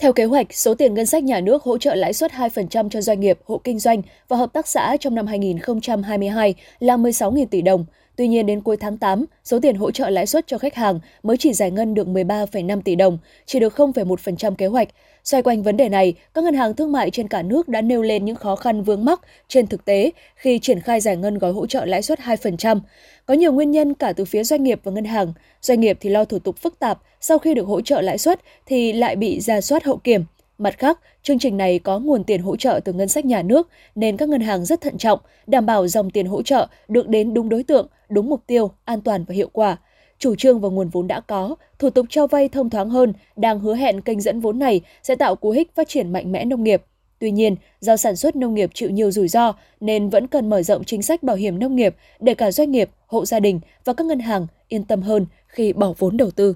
theo kế hoạch, số tiền ngân sách nhà nước hỗ trợ lãi suất 2% cho doanh nghiệp, hộ kinh doanh và hợp tác xã trong năm 2022 là 16.000 tỷ đồng. Tuy nhiên đến cuối tháng 8, số tiền hỗ trợ lãi suất cho khách hàng mới chỉ giải ngân được 13,5 tỷ đồng, chỉ được 0,1% kế hoạch. Xoay quanh vấn đề này, các ngân hàng thương mại trên cả nước đã nêu lên những khó khăn vướng mắc trên thực tế khi triển khai giải ngân gói hỗ trợ lãi suất 2%. Có nhiều nguyên nhân cả từ phía doanh nghiệp và ngân hàng. Doanh nghiệp thì lo thủ tục phức tạp, sau khi được hỗ trợ lãi suất thì lại bị ra soát hậu kiểm. Mặt khác, chương trình này có nguồn tiền hỗ trợ từ ngân sách nhà nước nên các ngân hàng rất thận trọng, đảm bảo dòng tiền hỗ trợ được đến đúng đối tượng, đúng mục tiêu, an toàn và hiệu quả. Chủ trương và nguồn vốn đã có, thủ tục cho vay thông thoáng hơn, đang hứa hẹn kênh dẫn vốn này sẽ tạo cú hích phát triển mạnh mẽ nông nghiệp. Tuy nhiên, do sản xuất nông nghiệp chịu nhiều rủi ro nên vẫn cần mở rộng chính sách bảo hiểm nông nghiệp để cả doanh nghiệp, hộ gia đình và các ngân hàng yên tâm hơn khi bỏ vốn đầu tư.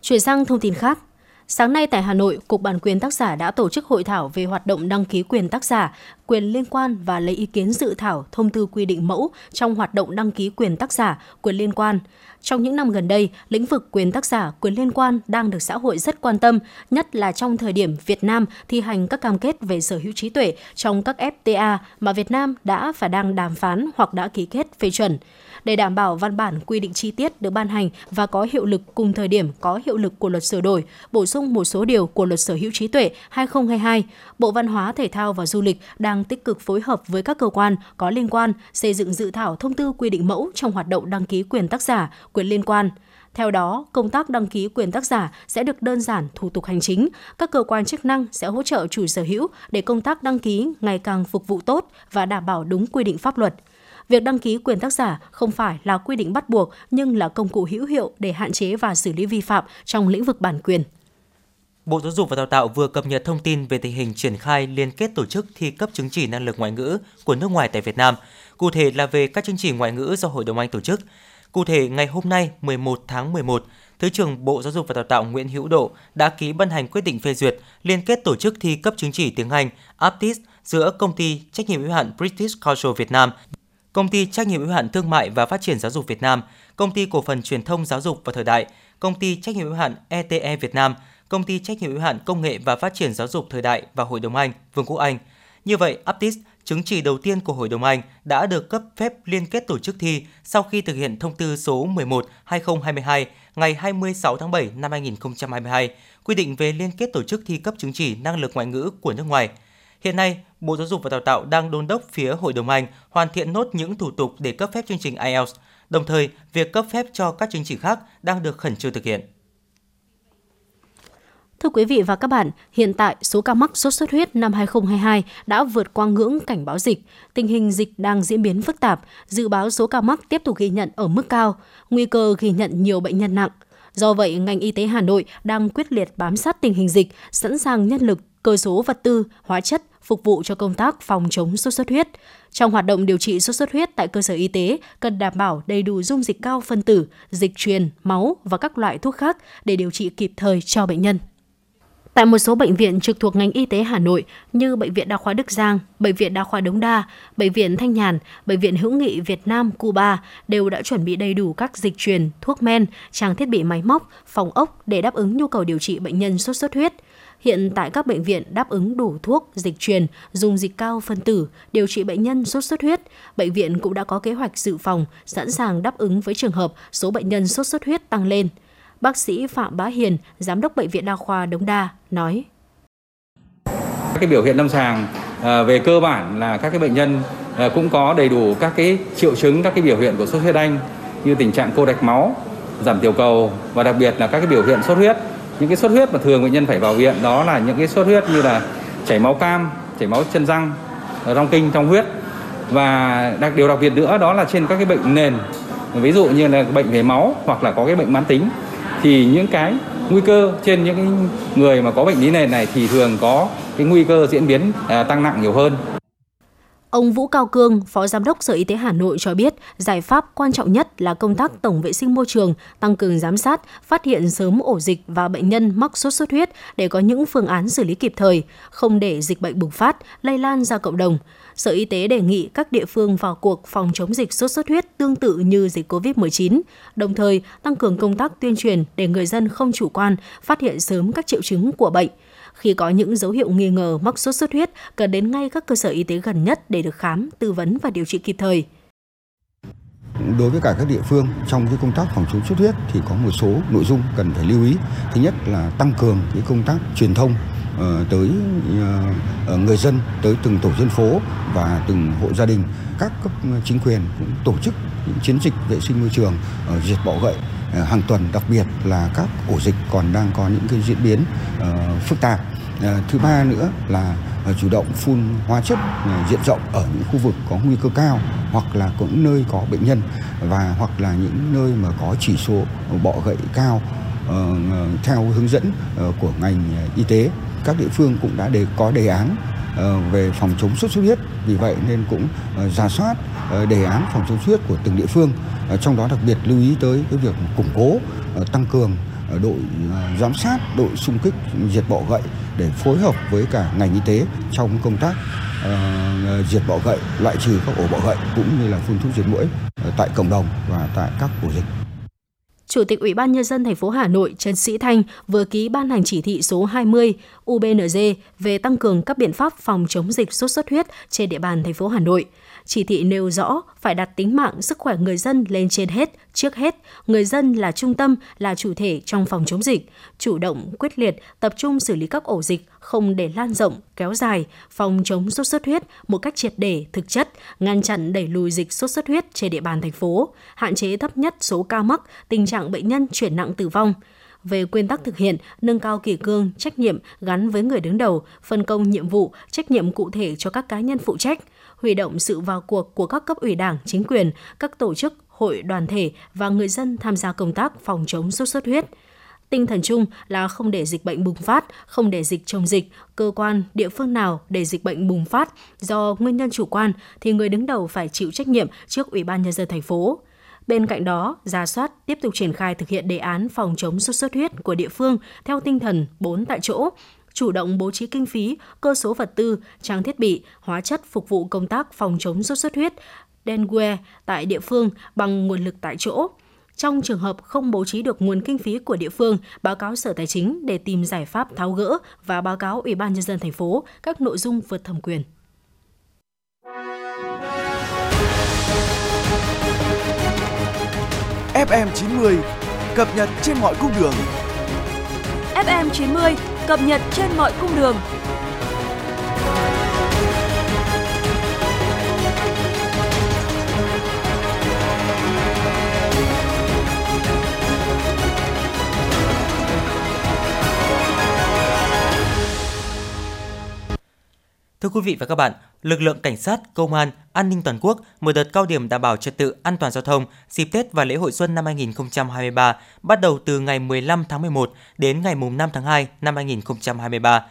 Chuyển sang thông tin khác, Sáng nay tại Hà Nội, Cục Bản quyền tác giả đã tổ chức hội thảo về hoạt động đăng ký quyền tác giả, quyền liên quan và lấy ý kiến dự thảo thông tư quy định mẫu trong hoạt động đăng ký quyền tác giả, quyền liên quan. Trong những năm gần đây, lĩnh vực quyền tác giả, quyền liên quan đang được xã hội rất quan tâm, nhất là trong thời điểm Việt Nam thi hành các cam kết về sở hữu trí tuệ trong các FTA mà Việt Nam đã và đang đàm phán hoặc đã ký kết phê chuẩn để đảm bảo văn bản quy định chi tiết được ban hành và có hiệu lực cùng thời điểm có hiệu lực của luật sửa đổi, bổ sung một số điều của luật sở hữu trí tuệ 2022, Bộ Văn hóa, Thể thao và Du lịch đang tích cực phối hợp với các cơ quan có liên quan xây dựng dự thảo thông tư quy định mẫu trong hoạt động đăng ký quyền tác giả, quyền liên quan. Theo đó, công tác đăng ký quyền tác giả sẽ được đơn giản thủ tục hành chính, các cơ quan chức năng sẽ hỗ trợ chủ sở hữu để công tác đăng ký ngày càng phục vụ tốt và đảm bảo đúng quy định pháp luật. Việc đăng ký quyền tác giả không phải là quy định bắt buộc nhưng là công cụ hữu hiệu để hạn chế và xử lý vi phạm trong lĩnh vực bản quyền. Bộ Giáo dục và Đào tạo vừa cập nhật thông tin về tình hình triển khai liên kết tổ chức thi cấp chứng chỉ năng lực ngoại ngữ của nước ngoài tại Việt Nam, cụ thể là về các chứng chỉ ngoại ngữ do Hội đồng Anh tổ chức. Cụ thể, ngày hôm nay 11 tháng 11, Thứ trưởng Bộ Giáo dục và Đào tạo Nguyễn Hữu Độ đã ký ban hành quyết định phê duyệt liên kết tổ chức thi cấp chứng chỉ tiếng Anh APTIS giữa công ty trách nhiệm hữu hạn British Cultural Việt Nam, công ty trách nhiệm hữu hạn thương mại và phát triển giáo dục Việt Nam, công ty cổ phần truyền thông giáo dục và thời đại, công ty trách nhiệm hữu hạn ETE Việt Nam, công ty trách nhiệm hữu hạn công nghệ và phát triển giáo dục thời đại và Hội đồng Anh, Vương quốc Anh. Như vậy, Aptis chứng chỉ đầu tiên của Hội đồng Anh đã được cấp phép liên kết tổ chức thi sau khi thực hiện thông tư số 11/2022 ngày 26 tháng 7 năm 2022 quy định về liên kết tổ chức thi cấp chứng chỉ năng lực ngoại ngữ của nước ngoài. Hiện nay, Bộ Giáo dục và Đào tạo đang đôn đốc phía Hội đồng Anh hoàn thiện nốt những thủ tục để cấp phép chương trình IELTS. Đồng thời, việc cấp phép cho các chứng chỉ khác đang được khẩn trương thực hiện. Thưa quý vị và các bạn, hiện tại số ca mắc sốt xuất huyết năm 2022 đã vượt qua ngưỡng cảnh báo dịch. Tình hình dịch đang diễn biến phức tạp, dự báo số ca mắc tiếp tục ghi nhận ở mức cao, nguy cơ ghi nhận nhiều bệnh nhân nặng. Do vậy, ngành y tế Hà Nội đang quyết liệt bám sát tình hình dịch, sẵn sàng nhân lực, cơ số vật tư, hóa chất phục vụ cho công tác phòng chống sốt xuất huyết. Trong hoạt động điều trị sốt xuất huyết tại cơ sở y tế, cần đảm bảo đầy đủ dung dịch cao phân tử, dịch truyền, máu và các loại thuốc khác để điều trị kịp thời cho bệnh nhân. Tại một số bệnh viện trực thuộc ngành y tế Hà Nội như Bệnh viện Đa khoa Đức Giang, Bệnh viện Đa khoa Đống Đa, Bệnh viện Thanh Nhàn, Bệnh viện Hữu nghị Việt Nam Cuba đều đã chuẩn bị đầy đủ các dịch truyền, thuốc men, trang thiết bị máy móc, phòng ốc để đáp ứng nhu cầu điều trị bệnh nhân sốt xuất huyết. Hiện tại các bệnh viện đáp ứng đủ thuốc, dịch truyền, dùng dịch cao phân tử, điều trị bệnh nhân sốt xuất huyết. Bệnh viện cũng đã có kế hoạch dự phòng, sẵn sàng đáp ứng với trường hợp số bệnh nhân sốt xuất huyết tăng lên. Bác sĩ Phạm Bá Hiền, Giám đốc Bệnh viện Đa khoa Đống Đa, nói. Các cái biểu hiện lâm sàng à, về cơ bản là các cái bệnh nhân à, cũng có đầy đủ các cái triệu chứng, các cái biểu hiện của sốt huyết đanh như tình trạng cô đạch máu, giảm tiểu cầu và đặc biệt là các cái biểu hiện sốt huyết. Những cái sốt huyết mà thường bệnh nhân phải vào viện đó là những cái sốt huyết như là chảy máu cam, chảy máu chân răng, rong kinh trong huyết và đặc điều đặc biệt nữa đó là trên các cái bệnh nền ví dụ như là bệnh về máu hoặc là có cái bệnh mãn tính thì những cái nguy cơ trên những người mà có bệnh lý nền này thì thường có cái nguy cơ diễn biến à, tăng nặng nhiều hơn. Ông Vũ Cao Cương, Phó Giám đốc Sở Y tế Hà Nội cho biết, giải pháp quan trọng nhất là công tác tổng vệ sinh môi trường, tăng cường giám sát, phát hiện sớm ổ dịch và bệnh nhân mắc sốt xuất huyết để có những phương án xử lý kịp thời, không để dịch bệnh bùng phát, lây lan ra cộng đồng. Sở Y tế đề nghị các địa phương vào cuộc phòng chống dịch sốt xuất huyết tương tự như dịch COVID-19, đồng thời tăng cường công tác tuyên truyền để người dân không chủ quan, phát hiện sớm các triệu chứng của bệnh. Khi có những dấu hiệu nghi ngờ mắc sốt xuất huyết, cần đến ngay các cơ sở y tế gần nhất để được khám, tư vấn và điều trị kịp thời. Đối với cả các địa phương trong cái công tác phòng chống xuất huyết thì có một số nội dung cần phải lưu ý. Thứ nhất là tăng cường cái công tác truyền thông ờ, tới ờ, người dân, tới từng tổ dân phố và từng hộ gia đình. Các cấp chính quyền cũng tổ chức những chiến dịch vệ sinh môi trường, ờ, diệt bọ gậy Ờ, hàng tuần, đặc biệt là các ổ dịch còn đang có những cái diễn biến ờ, phức tạp. Ờ, thứ ba nữa là chủ động phun hóa chất diện rộng ở những khu vực có nguy cơ cao hoặc là những nơi có bệnh nhân và hoặc là những nơi mà có chỉ số bọ gậy cao theo hướng dẫn của ngành y tế. Các địa phương cũng đã đề có đề án Ờ, về phòng chống sốt xuất huyết vì vậy nên cũng ờ, giả soát ờ, đề án phòng chống sốt huyết của từng địa phương trong đó đặc biệt lưu ý tới cái việc củng cố tăng cường đội giám sát đội xung kích diệt bọ gậy để phối hợp với cả ngành y tế trong công tác uh, diệt bọ gậy, loại trừ các ổ bọ gậy cũng như là phun thuốc diệt mũi tại cộng đồng và tại các ổ dịch. Chủ tịch Ủy ban nhân dân thành phố Hà Nội Trần Sĩ Thanh vừa ký ban hành chỉ thị số 20 UBND về tăng cường các biện pháp phòng chống dịch sốt xuất huyết trên địa bàn thành phố Hà Nội. Chỉ thị nêu rõ phải đặt tính mạng, sức khỏe người dân lên trên hết, trước hết, người dân là trung tâm, là chủ thể trong phòng chống dịch, chủ động, quyết liệt, tập trung xử lý các ổ dịch, không để lan rộng, kéo dài, phòng chống sốt xuất huyết một cách triệt để, thực chất, ngăn chặn đẩy lùi dịch sốt xuất huyết trên địa bàn thành phố, hạn chế thấp nhất số ca mắc, tình trạng bệnh nhân chuyển nặng tử vong. Về nguyên tắc thực hiện, nâng cao kỷ cương, trách nhiệm gắn với người đứng đầu, phân công nhiệm vụ, trách nhiệm cụ thể cho các cá nhân phụ trách, huy động sự vào cuộc của các cấp ủy đảng, chính quyền, các tổ chức, hội, đoàn thể và người dân tham gia công tác phòng chống sốt xuất huyết. Tinh thần chung là không để dịch bệnh bùng phát, không để dịch chồng dịch, cơ quan, địa phương nào để dịch bệnh bùng phát do nguyên nhân chủ quan thì người đứng đầu phải chịu trách nhiệm trước Ủy ban nhân dân thành phố. Bên cạnh đó, ra soát tiếp tục triển khai thực hiện đề án phòng chống sốt xuất huyết của địa phương theo tinh thần 4 tại chỗ, chủ động bố trí kinh phí, cơ số vật tư, trang thiết bị, hóa chất phục vụ công tác phòng chống sốt xuất huyết, dengue tại địa phương bằng nguồn lực tại chỗ. Trong trường hợp không bố trí được nguồn kinh phí của địa phương, báo cáo Sở Tài chính để tìm giải pháp tháo gỡ và báo cáo Ủy ban nhân dân thành phố các nội dung vượt thẩm quyền. FM90 cập nhật trên mọi cung đường. FM90 cập nhật trên mọi cung đường. Thưa quý vị và các bạn, lực lượng cảnh sát, công an, an ninh toàn quốc mở đợt cao điểm đảm bảo trật tự an toàn giao thông dịp Tết và lễ hội xuân năm 2023 bắt đầu từ ngày 15 tháng 11 đến ngày 5 tháng 2 năm 2023.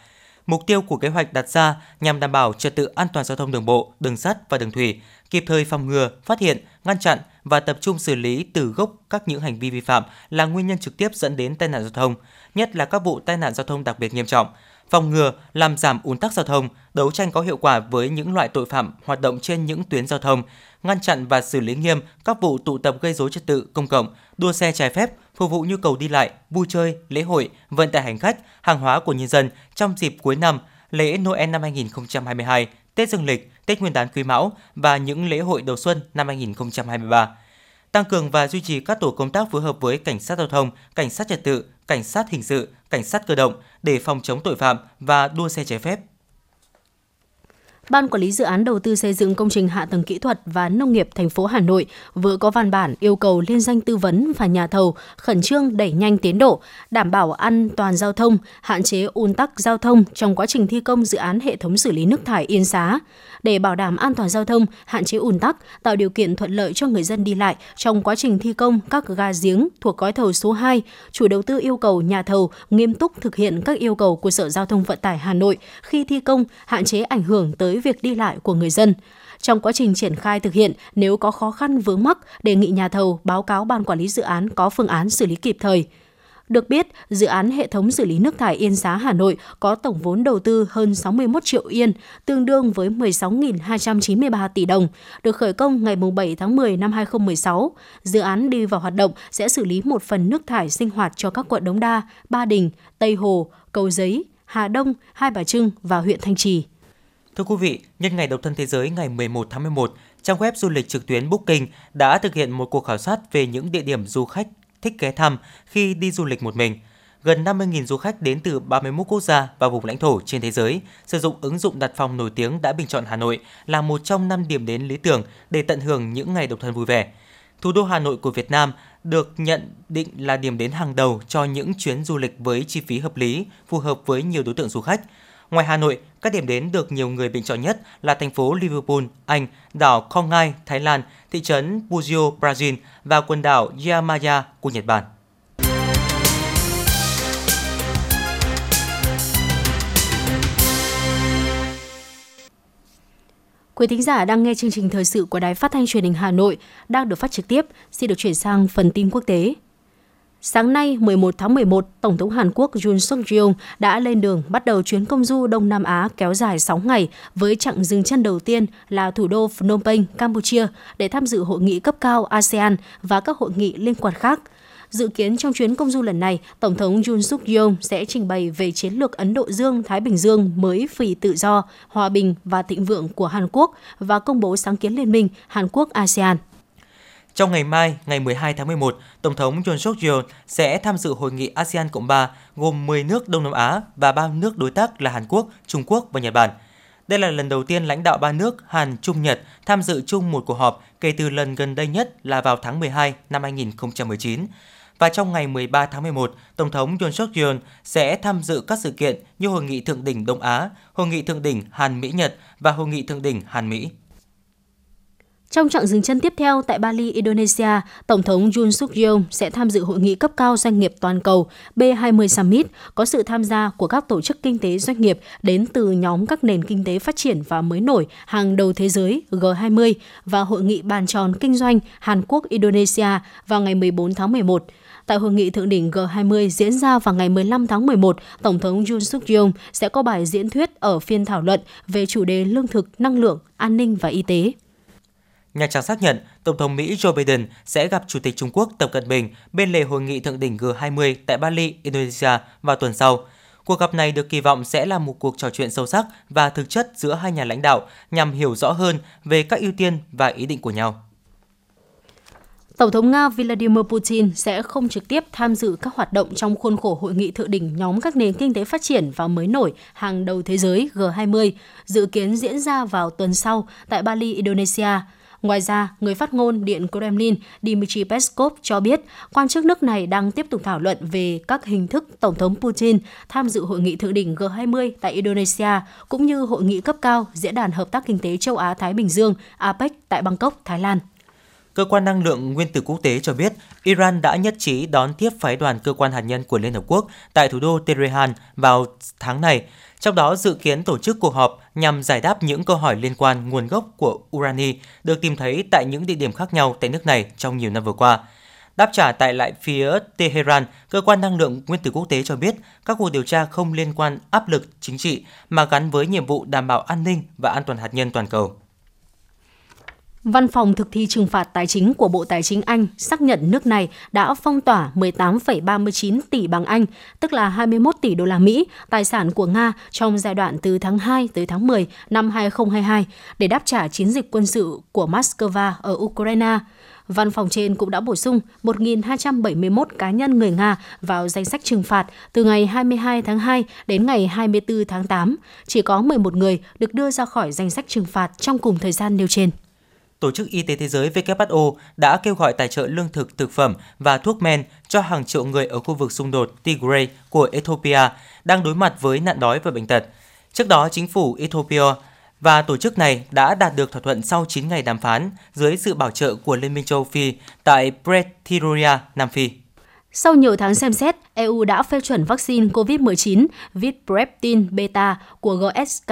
Mục tiêu của kế hoạch đặt ra nhằm đảm bảo trật tự an toàn giao thông đường bộ, đường sắt và đường thủy, kịp thời phòng ngừa, phát hiện, ngăn chặn và tập trung xử lý từ gốc các những hành vi vi phạm là nguyên nhân trực tiếp dẫn đến tai nạn giao thông, nhất là các vụ tai nạn giao thông đặc biệt nghiêm trọng, phòng ngừa, làm giảm ùn tắc giao thông, đấu tranh có hiệu quả với những loại tội phạm hoạt động trên những tuyến giao thông, ngăn chặn và xử lý nghiêm các vụ tụ tập gây dối trật tự công cộng, đua xe trái phép, phục vụ nhu cầu đi lại, vui chơi, lễ hội, vận tải hành khách, hàng hóa của nhân dân trong dịp cuối năm, lễ Noel năm 2022, Tết Dương lịch, Tết Nguyên đán Quý Mão và những lễ hội đầu xuân năm 2023 tăng cường và duy trì các tổ công tác phối hợp với cảnh sát giao thông, cảnh sát trật tự, cảnh sát hình sự, cảnh sát cơ động để phòng chống tội phạm và đua xe trái phép. Ban quản lý dự án đầu tư xây dựng công trình hạ tầng kỹ thuật và nông nghiệp thành phố Hà Nội vừa có văn bản yêu cầu liên danh tư vấn và nhà thầu khẩn trương đẩy nhanh tiến độ, đảm bảo an toàn giao thông, hạn chế ùn tắc giao thông trong quá trình thi công dự án hệ thống xử lý nước thải Yên Xá. Để bảo đảm an toàn giao thông, hạn chế ùn tắc, tạo điều kiện thuận lợi cho người dân đi lại trong quá trình thi công các ga giếng thuộc gói thầu số 2, chủ đầu tư yêu cầu nhà thầu nghiêm túc thực hiện các yêu cầu của Sở Giao thông Vận tải Hà Nội khi thi công, hạn chế ảnh hưởng tới việc đi lại của người dân. Trong quá trình triển khai thực hiện, nếu có khó khăn vướng mắc, đề nghị nhà thầu báo cáo ban quản lý dự án có phương án xử lý kịp thời. Được biết, dự án hệ thống xử lý nước thải Yên Xá Hà Nội có tổng vốn đầu tư hơn 61 triệu yên, tương đương với 16.293 tỷ đồng, được khởi công ngày 7 tháng 10 năm 2016. Dự án đi vào hoạt động sẽ xử lý một phần nước thải sinh hoạt cho các quận Đống Đa, Ba Đình, Tây Hồ, Cầu Giấy, Hà Đông, Hai Bà Trưng và huyện Thanh Trì. Thưa quý vị, nhân ngày độc thân thế giới ngày 11 tháng 11, trang web du lịch trực tuyến Booking đã thực hiện một cuộc khảo sát về những địa điểm du khách thích ghé thăm khi đi du lịch một mình. Gần 50.000 du khách đến từ 31 quốc gia và vùng lãnh thổ trên thế giới sử dụng ứng dụng đặt phòng nổi tiếng đã bình chọn Hà Nội là một trong 5 điểm đến lý tưởng để tận hưởng những ngày độc thân vui vẻ. Thủ đô Hà Nội của Việt Nam được nhận định là điểm đến hàng đầu cho những chuyến du lịch với chi phí hợp lý, phù hợp với nhiều đối tượng du khách. Ngoài Hà Nội, các điểm đến được nhiều người bình chọn nhất là thành phố Liverpool, Anh, đảo Kongai, Thái Lan, thị trấn Buzio, Brazil và quần đảo Yamaya của Nhật Bản. Quý thính giả đang nghe chương trình thời sự của Đài Phát thanh Truyền hình Hà Nội đang được phát trực tiếp. Xin được chuyển sang phần tin quốc tế. Sáng nay, 11 tháng 11, Tổng thống Hàn Quốc Yoon suk yeol đã lên đường bắt đầu chuyến công du Đông Nam Á kéo dài 6 ngày với chặng dừng chân đầu tiên là thủ đô Phnom Penh, Campuchia để tham dự hội nghị cấp cao ASEAN và các hội nghị liên quan khác. Dự kiến trong chuyến công du lần này, Tổng thống Yoon suk yeol sẽ trình bày về chiến lược Ấn Độ Dương-Thái Bình Dương mới vì tự do, hòa bình và thịnh vượng của Hàn Quốc và công bố sáng kiến liên minh Hàn Quốc-ASEAN. Trong ngày mai, ngày 12 tháng 11, Tổng thống Yoon suk yeol sẽ tham dự hội nghị ASEAN Cộng 3 gồm 10 nước Đông Nam Á và 3 nước đối tác là Hàn Quốc, Trung Quốc và Nhật Bản. Đây là lần đầu tiên lãnh đạo ba nước Hàn, Trung, Nhật tham dự chung một cuộc họp kể từ lần gần đây nhất là vào tháng 12 năm 2019. Và trong ngày 13 tháng 11, Tổng thống Yoon suk yeol sẽ tham dự các sự kiện như Hội nghị Thượng đỉnh Đông Á, Hội nghị Thượng đỉnh Hàn-Mỹ-Nhật và Hội nghị Thượng đỉnh Hàn-Mỹ. Trong chặng dừng chân tiếp theo tại Bali, Indonesia, Tổng thống Yoon suk yeol sẽ tham dự hội nghị cấp cao doanh nghiệp toàn cầu B20 Summit có sự tham gia của các tổ chức kinh tế doanh nghiệp đến từ nhóm các nền kinh tế phát triển và mới nổi hàng đầu thế giới G20 và hội nghị bàn tròn kinh doanh Hàn Quốc Indonesia vào ngày 14 tháng 11. Tại hội nghị thượng đỉnh G20 diễn ra vào ngày 15 tháng 11, Tổng thống Yoon suk yeol sẽ có bài diễn thuyết ở phiên thảo luận về chủ đề lương thực, năng lượng, an ninh và y tế. Nhà Trắng xác nhận Tổng thống Mỹ Joe Biden sẽ gặp Chủ tịch Trung Quốc Tập Cận Bình bên lề hội nghị thượng đỉnh G20 tại Bali, Indonesia vào tuần sau. Cuộc gặp này được kỳ vọng sẽ là một cuộc trò chuyện sâu sắc và thực chất giữa hai nhà lãnh đạo nhằm hiểu rõ hơn về các ưu tiên và ý định của nhau. Tổng thống Nga Vladimir Putin sẽ không trực tiếp tham dự các hoạt động trong khuôn khổ hội nghị thượng đỉnh nhóm các nền kinh tế phát triển và mới nổi hàng đầu thế giới G20, dự kiến diễn ra vào tuần sau tại Bali, Indonesia. Ngoài ra, người phát ngôn Điện Kremlin Dmitry Peskov cho biết quan chức nước này đang tiếp tục thảo luận về các hình thức Tổng thống Putin tham dự hội nghị thượng đỉnh G20 tại Indonesia, cũng như hội nghị cấp cao Diễn đàn Hợp tác Kinh tế Châu Á-Thái Bình Dương APEC tại Bangkok, Thái Lan. Cơ quan năng lượng nguyên tử quốc tế cho biết Iran đã nhất trí đón tiếp phái đoàn cơ quan hạt nhân của Liên Hợp Quốc tại thủ đô Tehran vào tháng này, trong đó dự kiến tổ chức cuộc họp nhằm giải đáp những câu hỏi liên quan nguồn gốc của urani được tìm thấy tại những địa điểm khác nhau tại nước này trong nhiều năm vừa qua. Đáp trả tại lại phía Tehran, cơ quan năng lượng nguyên tử quốc tế cho biết các cuộc điều tra không liên quan áp lực chính trị mà gắn với nhiệm vụ đảm bảo an ninh và an toàn hạt nhân toàn cầu. Văn phòng thực thi trừng phạt tài chính của Bộ Tài chính Anh xác nhận nước này đã phong tỏa 18,39 tỷ bảng Anh, tức là 21 tỷ đô la Mỹ, tài sản của Nga trong giai đoạn từ tháng 2 tới tháng 10 năm 2022 để đáp trả chiến dịch quân sự của Moscow ở Ukraine. Văn phòng trên cũng đã bổ sung 1.271 cá nhân người Nga vào danh sách trừng phạt từ ngày 22 tháng 2 đến ngày 24 tháng 8. Chỉ có 11 người được đưa ra khỏi danh sách trừng phạt trong cùng thời gian nêu trên. Tổ chức Y tế Thế giới WHO đã kêu gọi tài trợ lương thực, thực phẩm và thuốc men cho hàng triệu người ở khu vực xung đột Tigray của Ethiopia đang đối mặt với nạn đói và bệnh tật. Trước đó, chính phủ Ethiopia và tổ chức này đã đạt được thỏa thuận sau 9 ngày đàm phán dưới sự bảo trợ của Liên minh châu Phi tại Pretoria, Nam Phi. Sau nhiều tháng xem xét, EU đã phê chuẩn vaccine COVID-19 Vipreptin Beta của GSK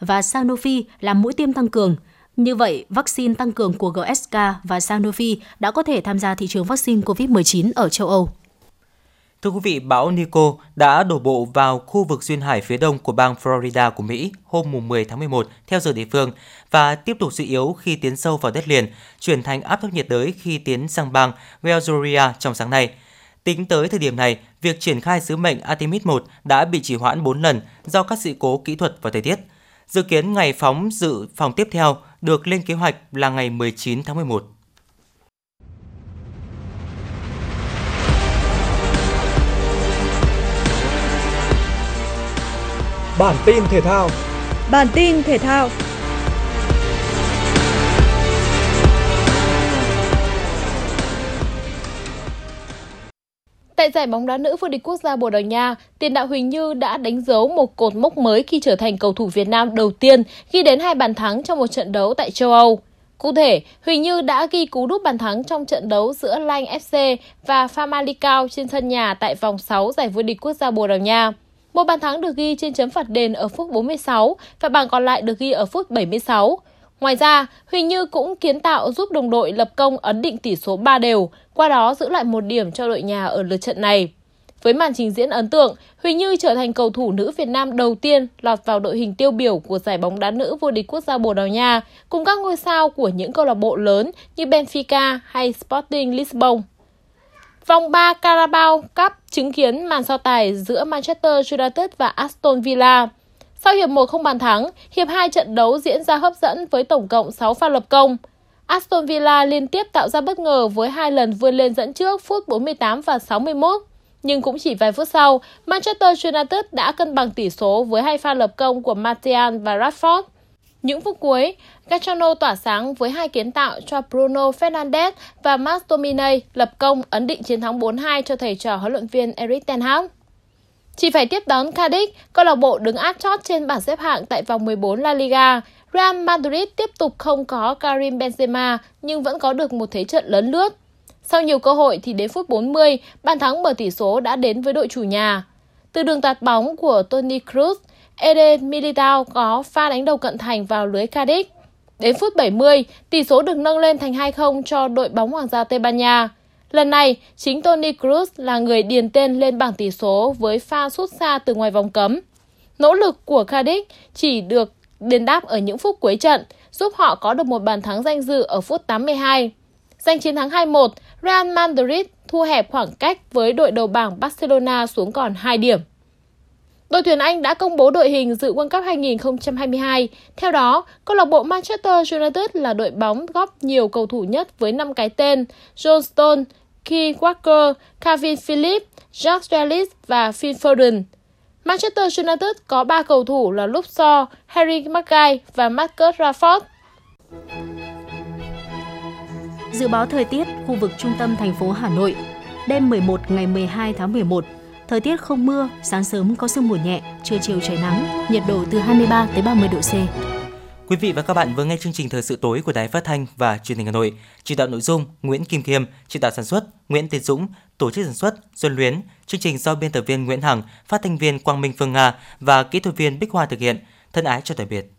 và Sanofi làm mũi tiêm tăng cường – như vậy, vaccine tăng cường của GSK và Sanofi đã có thể tham gia thị trường vaccine COVID-19 ở châu Âu. Thưa quý vị, bão Nico đã đổ bộ vào khu vực duyên hải phía đông của bang Florida của Mỹ hôm 10 tháng 11 theo giờ địa phương và tiếp tục suy yếu khi tiến sâu vào đất liền, chuyển thành áp thấp nhiệt đới khi tiến sang bang Georgia trong sáng nay. Tính tới thời điểm này, việc triển khai sứ mệnh Artemis 1 đã bị trì hoãn 4 lần do các sự cố kỹ thuật và thời tiết. Dự kiến ngày phóng dự phòng tiếp theo được lên kế hoạch là ngày 19 tháng 11. Bản tin thể thao Bản tin thể thao Tại giải bóng đá nữ vô địch quốc gia Bồ Đào Nha, tiền đạo Huỳnh Như đã đánh dấu một cột mốc mới khi trở thành cầu thủ Việt Nam đầu tiên ghi đến hai bàn thắng trong một trận đấu tại châu Âu. Cụ thể, Huỳnh Như đã ghi cú đúp bàn thắng trong trận đấu giữa Lanh FC và Famalicão trên sân nhà tại vòng 6 giải vô địch quốc gia Bồ Đào Nha. Một bàn thắng được ghi trên chấm phạt đền ở phút 46 và bàn còn lại được ghi ở phút 76. Ngoài ra, Huỳnh Như cũng kiến tạo giúp đồng đội lập công ấn định tỷ số 3 đều, qua đó giữ lại một điểm cho đội nhà ở lượt trận này. Với màn trình diễn ấn tượng, Huỳnh Như trở thành cầu thủ nữ Việt Nam đầu tiên lọt vào đội hình tiêu biểu của giải bóng đá nữ vô địch quốc gia Bồ Đào Nha, cùng các ngôi sao của những câu lạc bộ lớn như Benfica hay Sporting Lisbon. Vòng 3 Carabao Cup chứng kiến màn so tài giữa Manchester United và Aston Villa. Sau hiệp 1 không bàn thắng, hiệp 2 trận đấu diễn ra hấp dẫn với tổng cộng 6 pha lập công. Aston Villa liên tiếp tạo ra bất ngờ với hai lần vươn lên dẫn trước phút 48 và 61. Nhưng cũng chỉ vài phút sau, Manchester United đã cân bằng tỷ số với hai pha lập công của Martial và Rashford. Những phút cuối, Gazzano tỏa sáng với hai kiến tạo cho Bruno Fernandes và McTominay lập công ấn định chiến thắng 4-2 cho thầy trò huấn luyện viên Erik ten Hag. Chỉ phải tiếp đón Cardiff, câu lạc bộ đứng áp chót trên bảng xếp hạng tại vòng 14 La Liga. Real Madrid tiếp tục không có Karim Benzema nhưng vẫn có được một thế trận lớn lướt. Sau nhiều cơ hội thì đến phút 40, bàn thắng mở tỷ số đã đến với đội chủ nhà. Từ đường tạt bóng của Toni Kroos, Eden Militao có pha đánh đầu cận thành vào lưới Cadiz. Đến phút 70, tỷ số được nâng lên thành 2-0 cho đội bóng Hoàng gia Tây Ban Nha. Lần này, chính Toni Kroos là người điền tên lên bảng tỷ số với pha sút xa từ ngoài vòng cấm. Nỗ lực của Cardiff chỉ được đền đáp ở những phút cuối trận, giúp họ có được một bàn thắng danh dự ở phút 82. Giành chiến thắng 2-1, Real Madrid thu hẹp khoảng cách với đội đầu bảng Barcelona xuống còn 2 điểm. Đội tuyển Anh đã công bố đội hình dự World Cup 2022. Theo đó, câu lạc bộ Manchester United là đội bóng góp nhiều cầu thủ nhất với 5 cái tên John Stone, Keith Walker, Calvin Phillips, Jack Grealish và Phil Foden. Manchester United có 3 cầu thủ là Luke Shaw, Harry Maguire và Marcus Rashford. Dự báo thời tiết khu vực trung tâm thành phố Hà Nội. Đêm 11 ngày 12 tháng 11, thời tiết không mưa, sáng sớm có sương mù nhẹ, trưa chiều trời nắng, nhiệt độ từ 23 tới 30 độ C. Quý vị và các bạn vừa nghe chương trình thời sự tối của Đài Phát thanh và Truyền hình Hà Nội. Chỉ đạo nội dung Nguyễn Kim Khiêm, chỉ đạo sản xuất Nguyễn Tiến Dũng, tổ chức sản xuất Xuân Luyến. Chương trình do biên tập viên Nguyễn Hằng, phát thanh viên Quang Minh Phương Nga và kỹ thuật viên Bích Hoa thực hiện. Thân ái chào tạm biệt.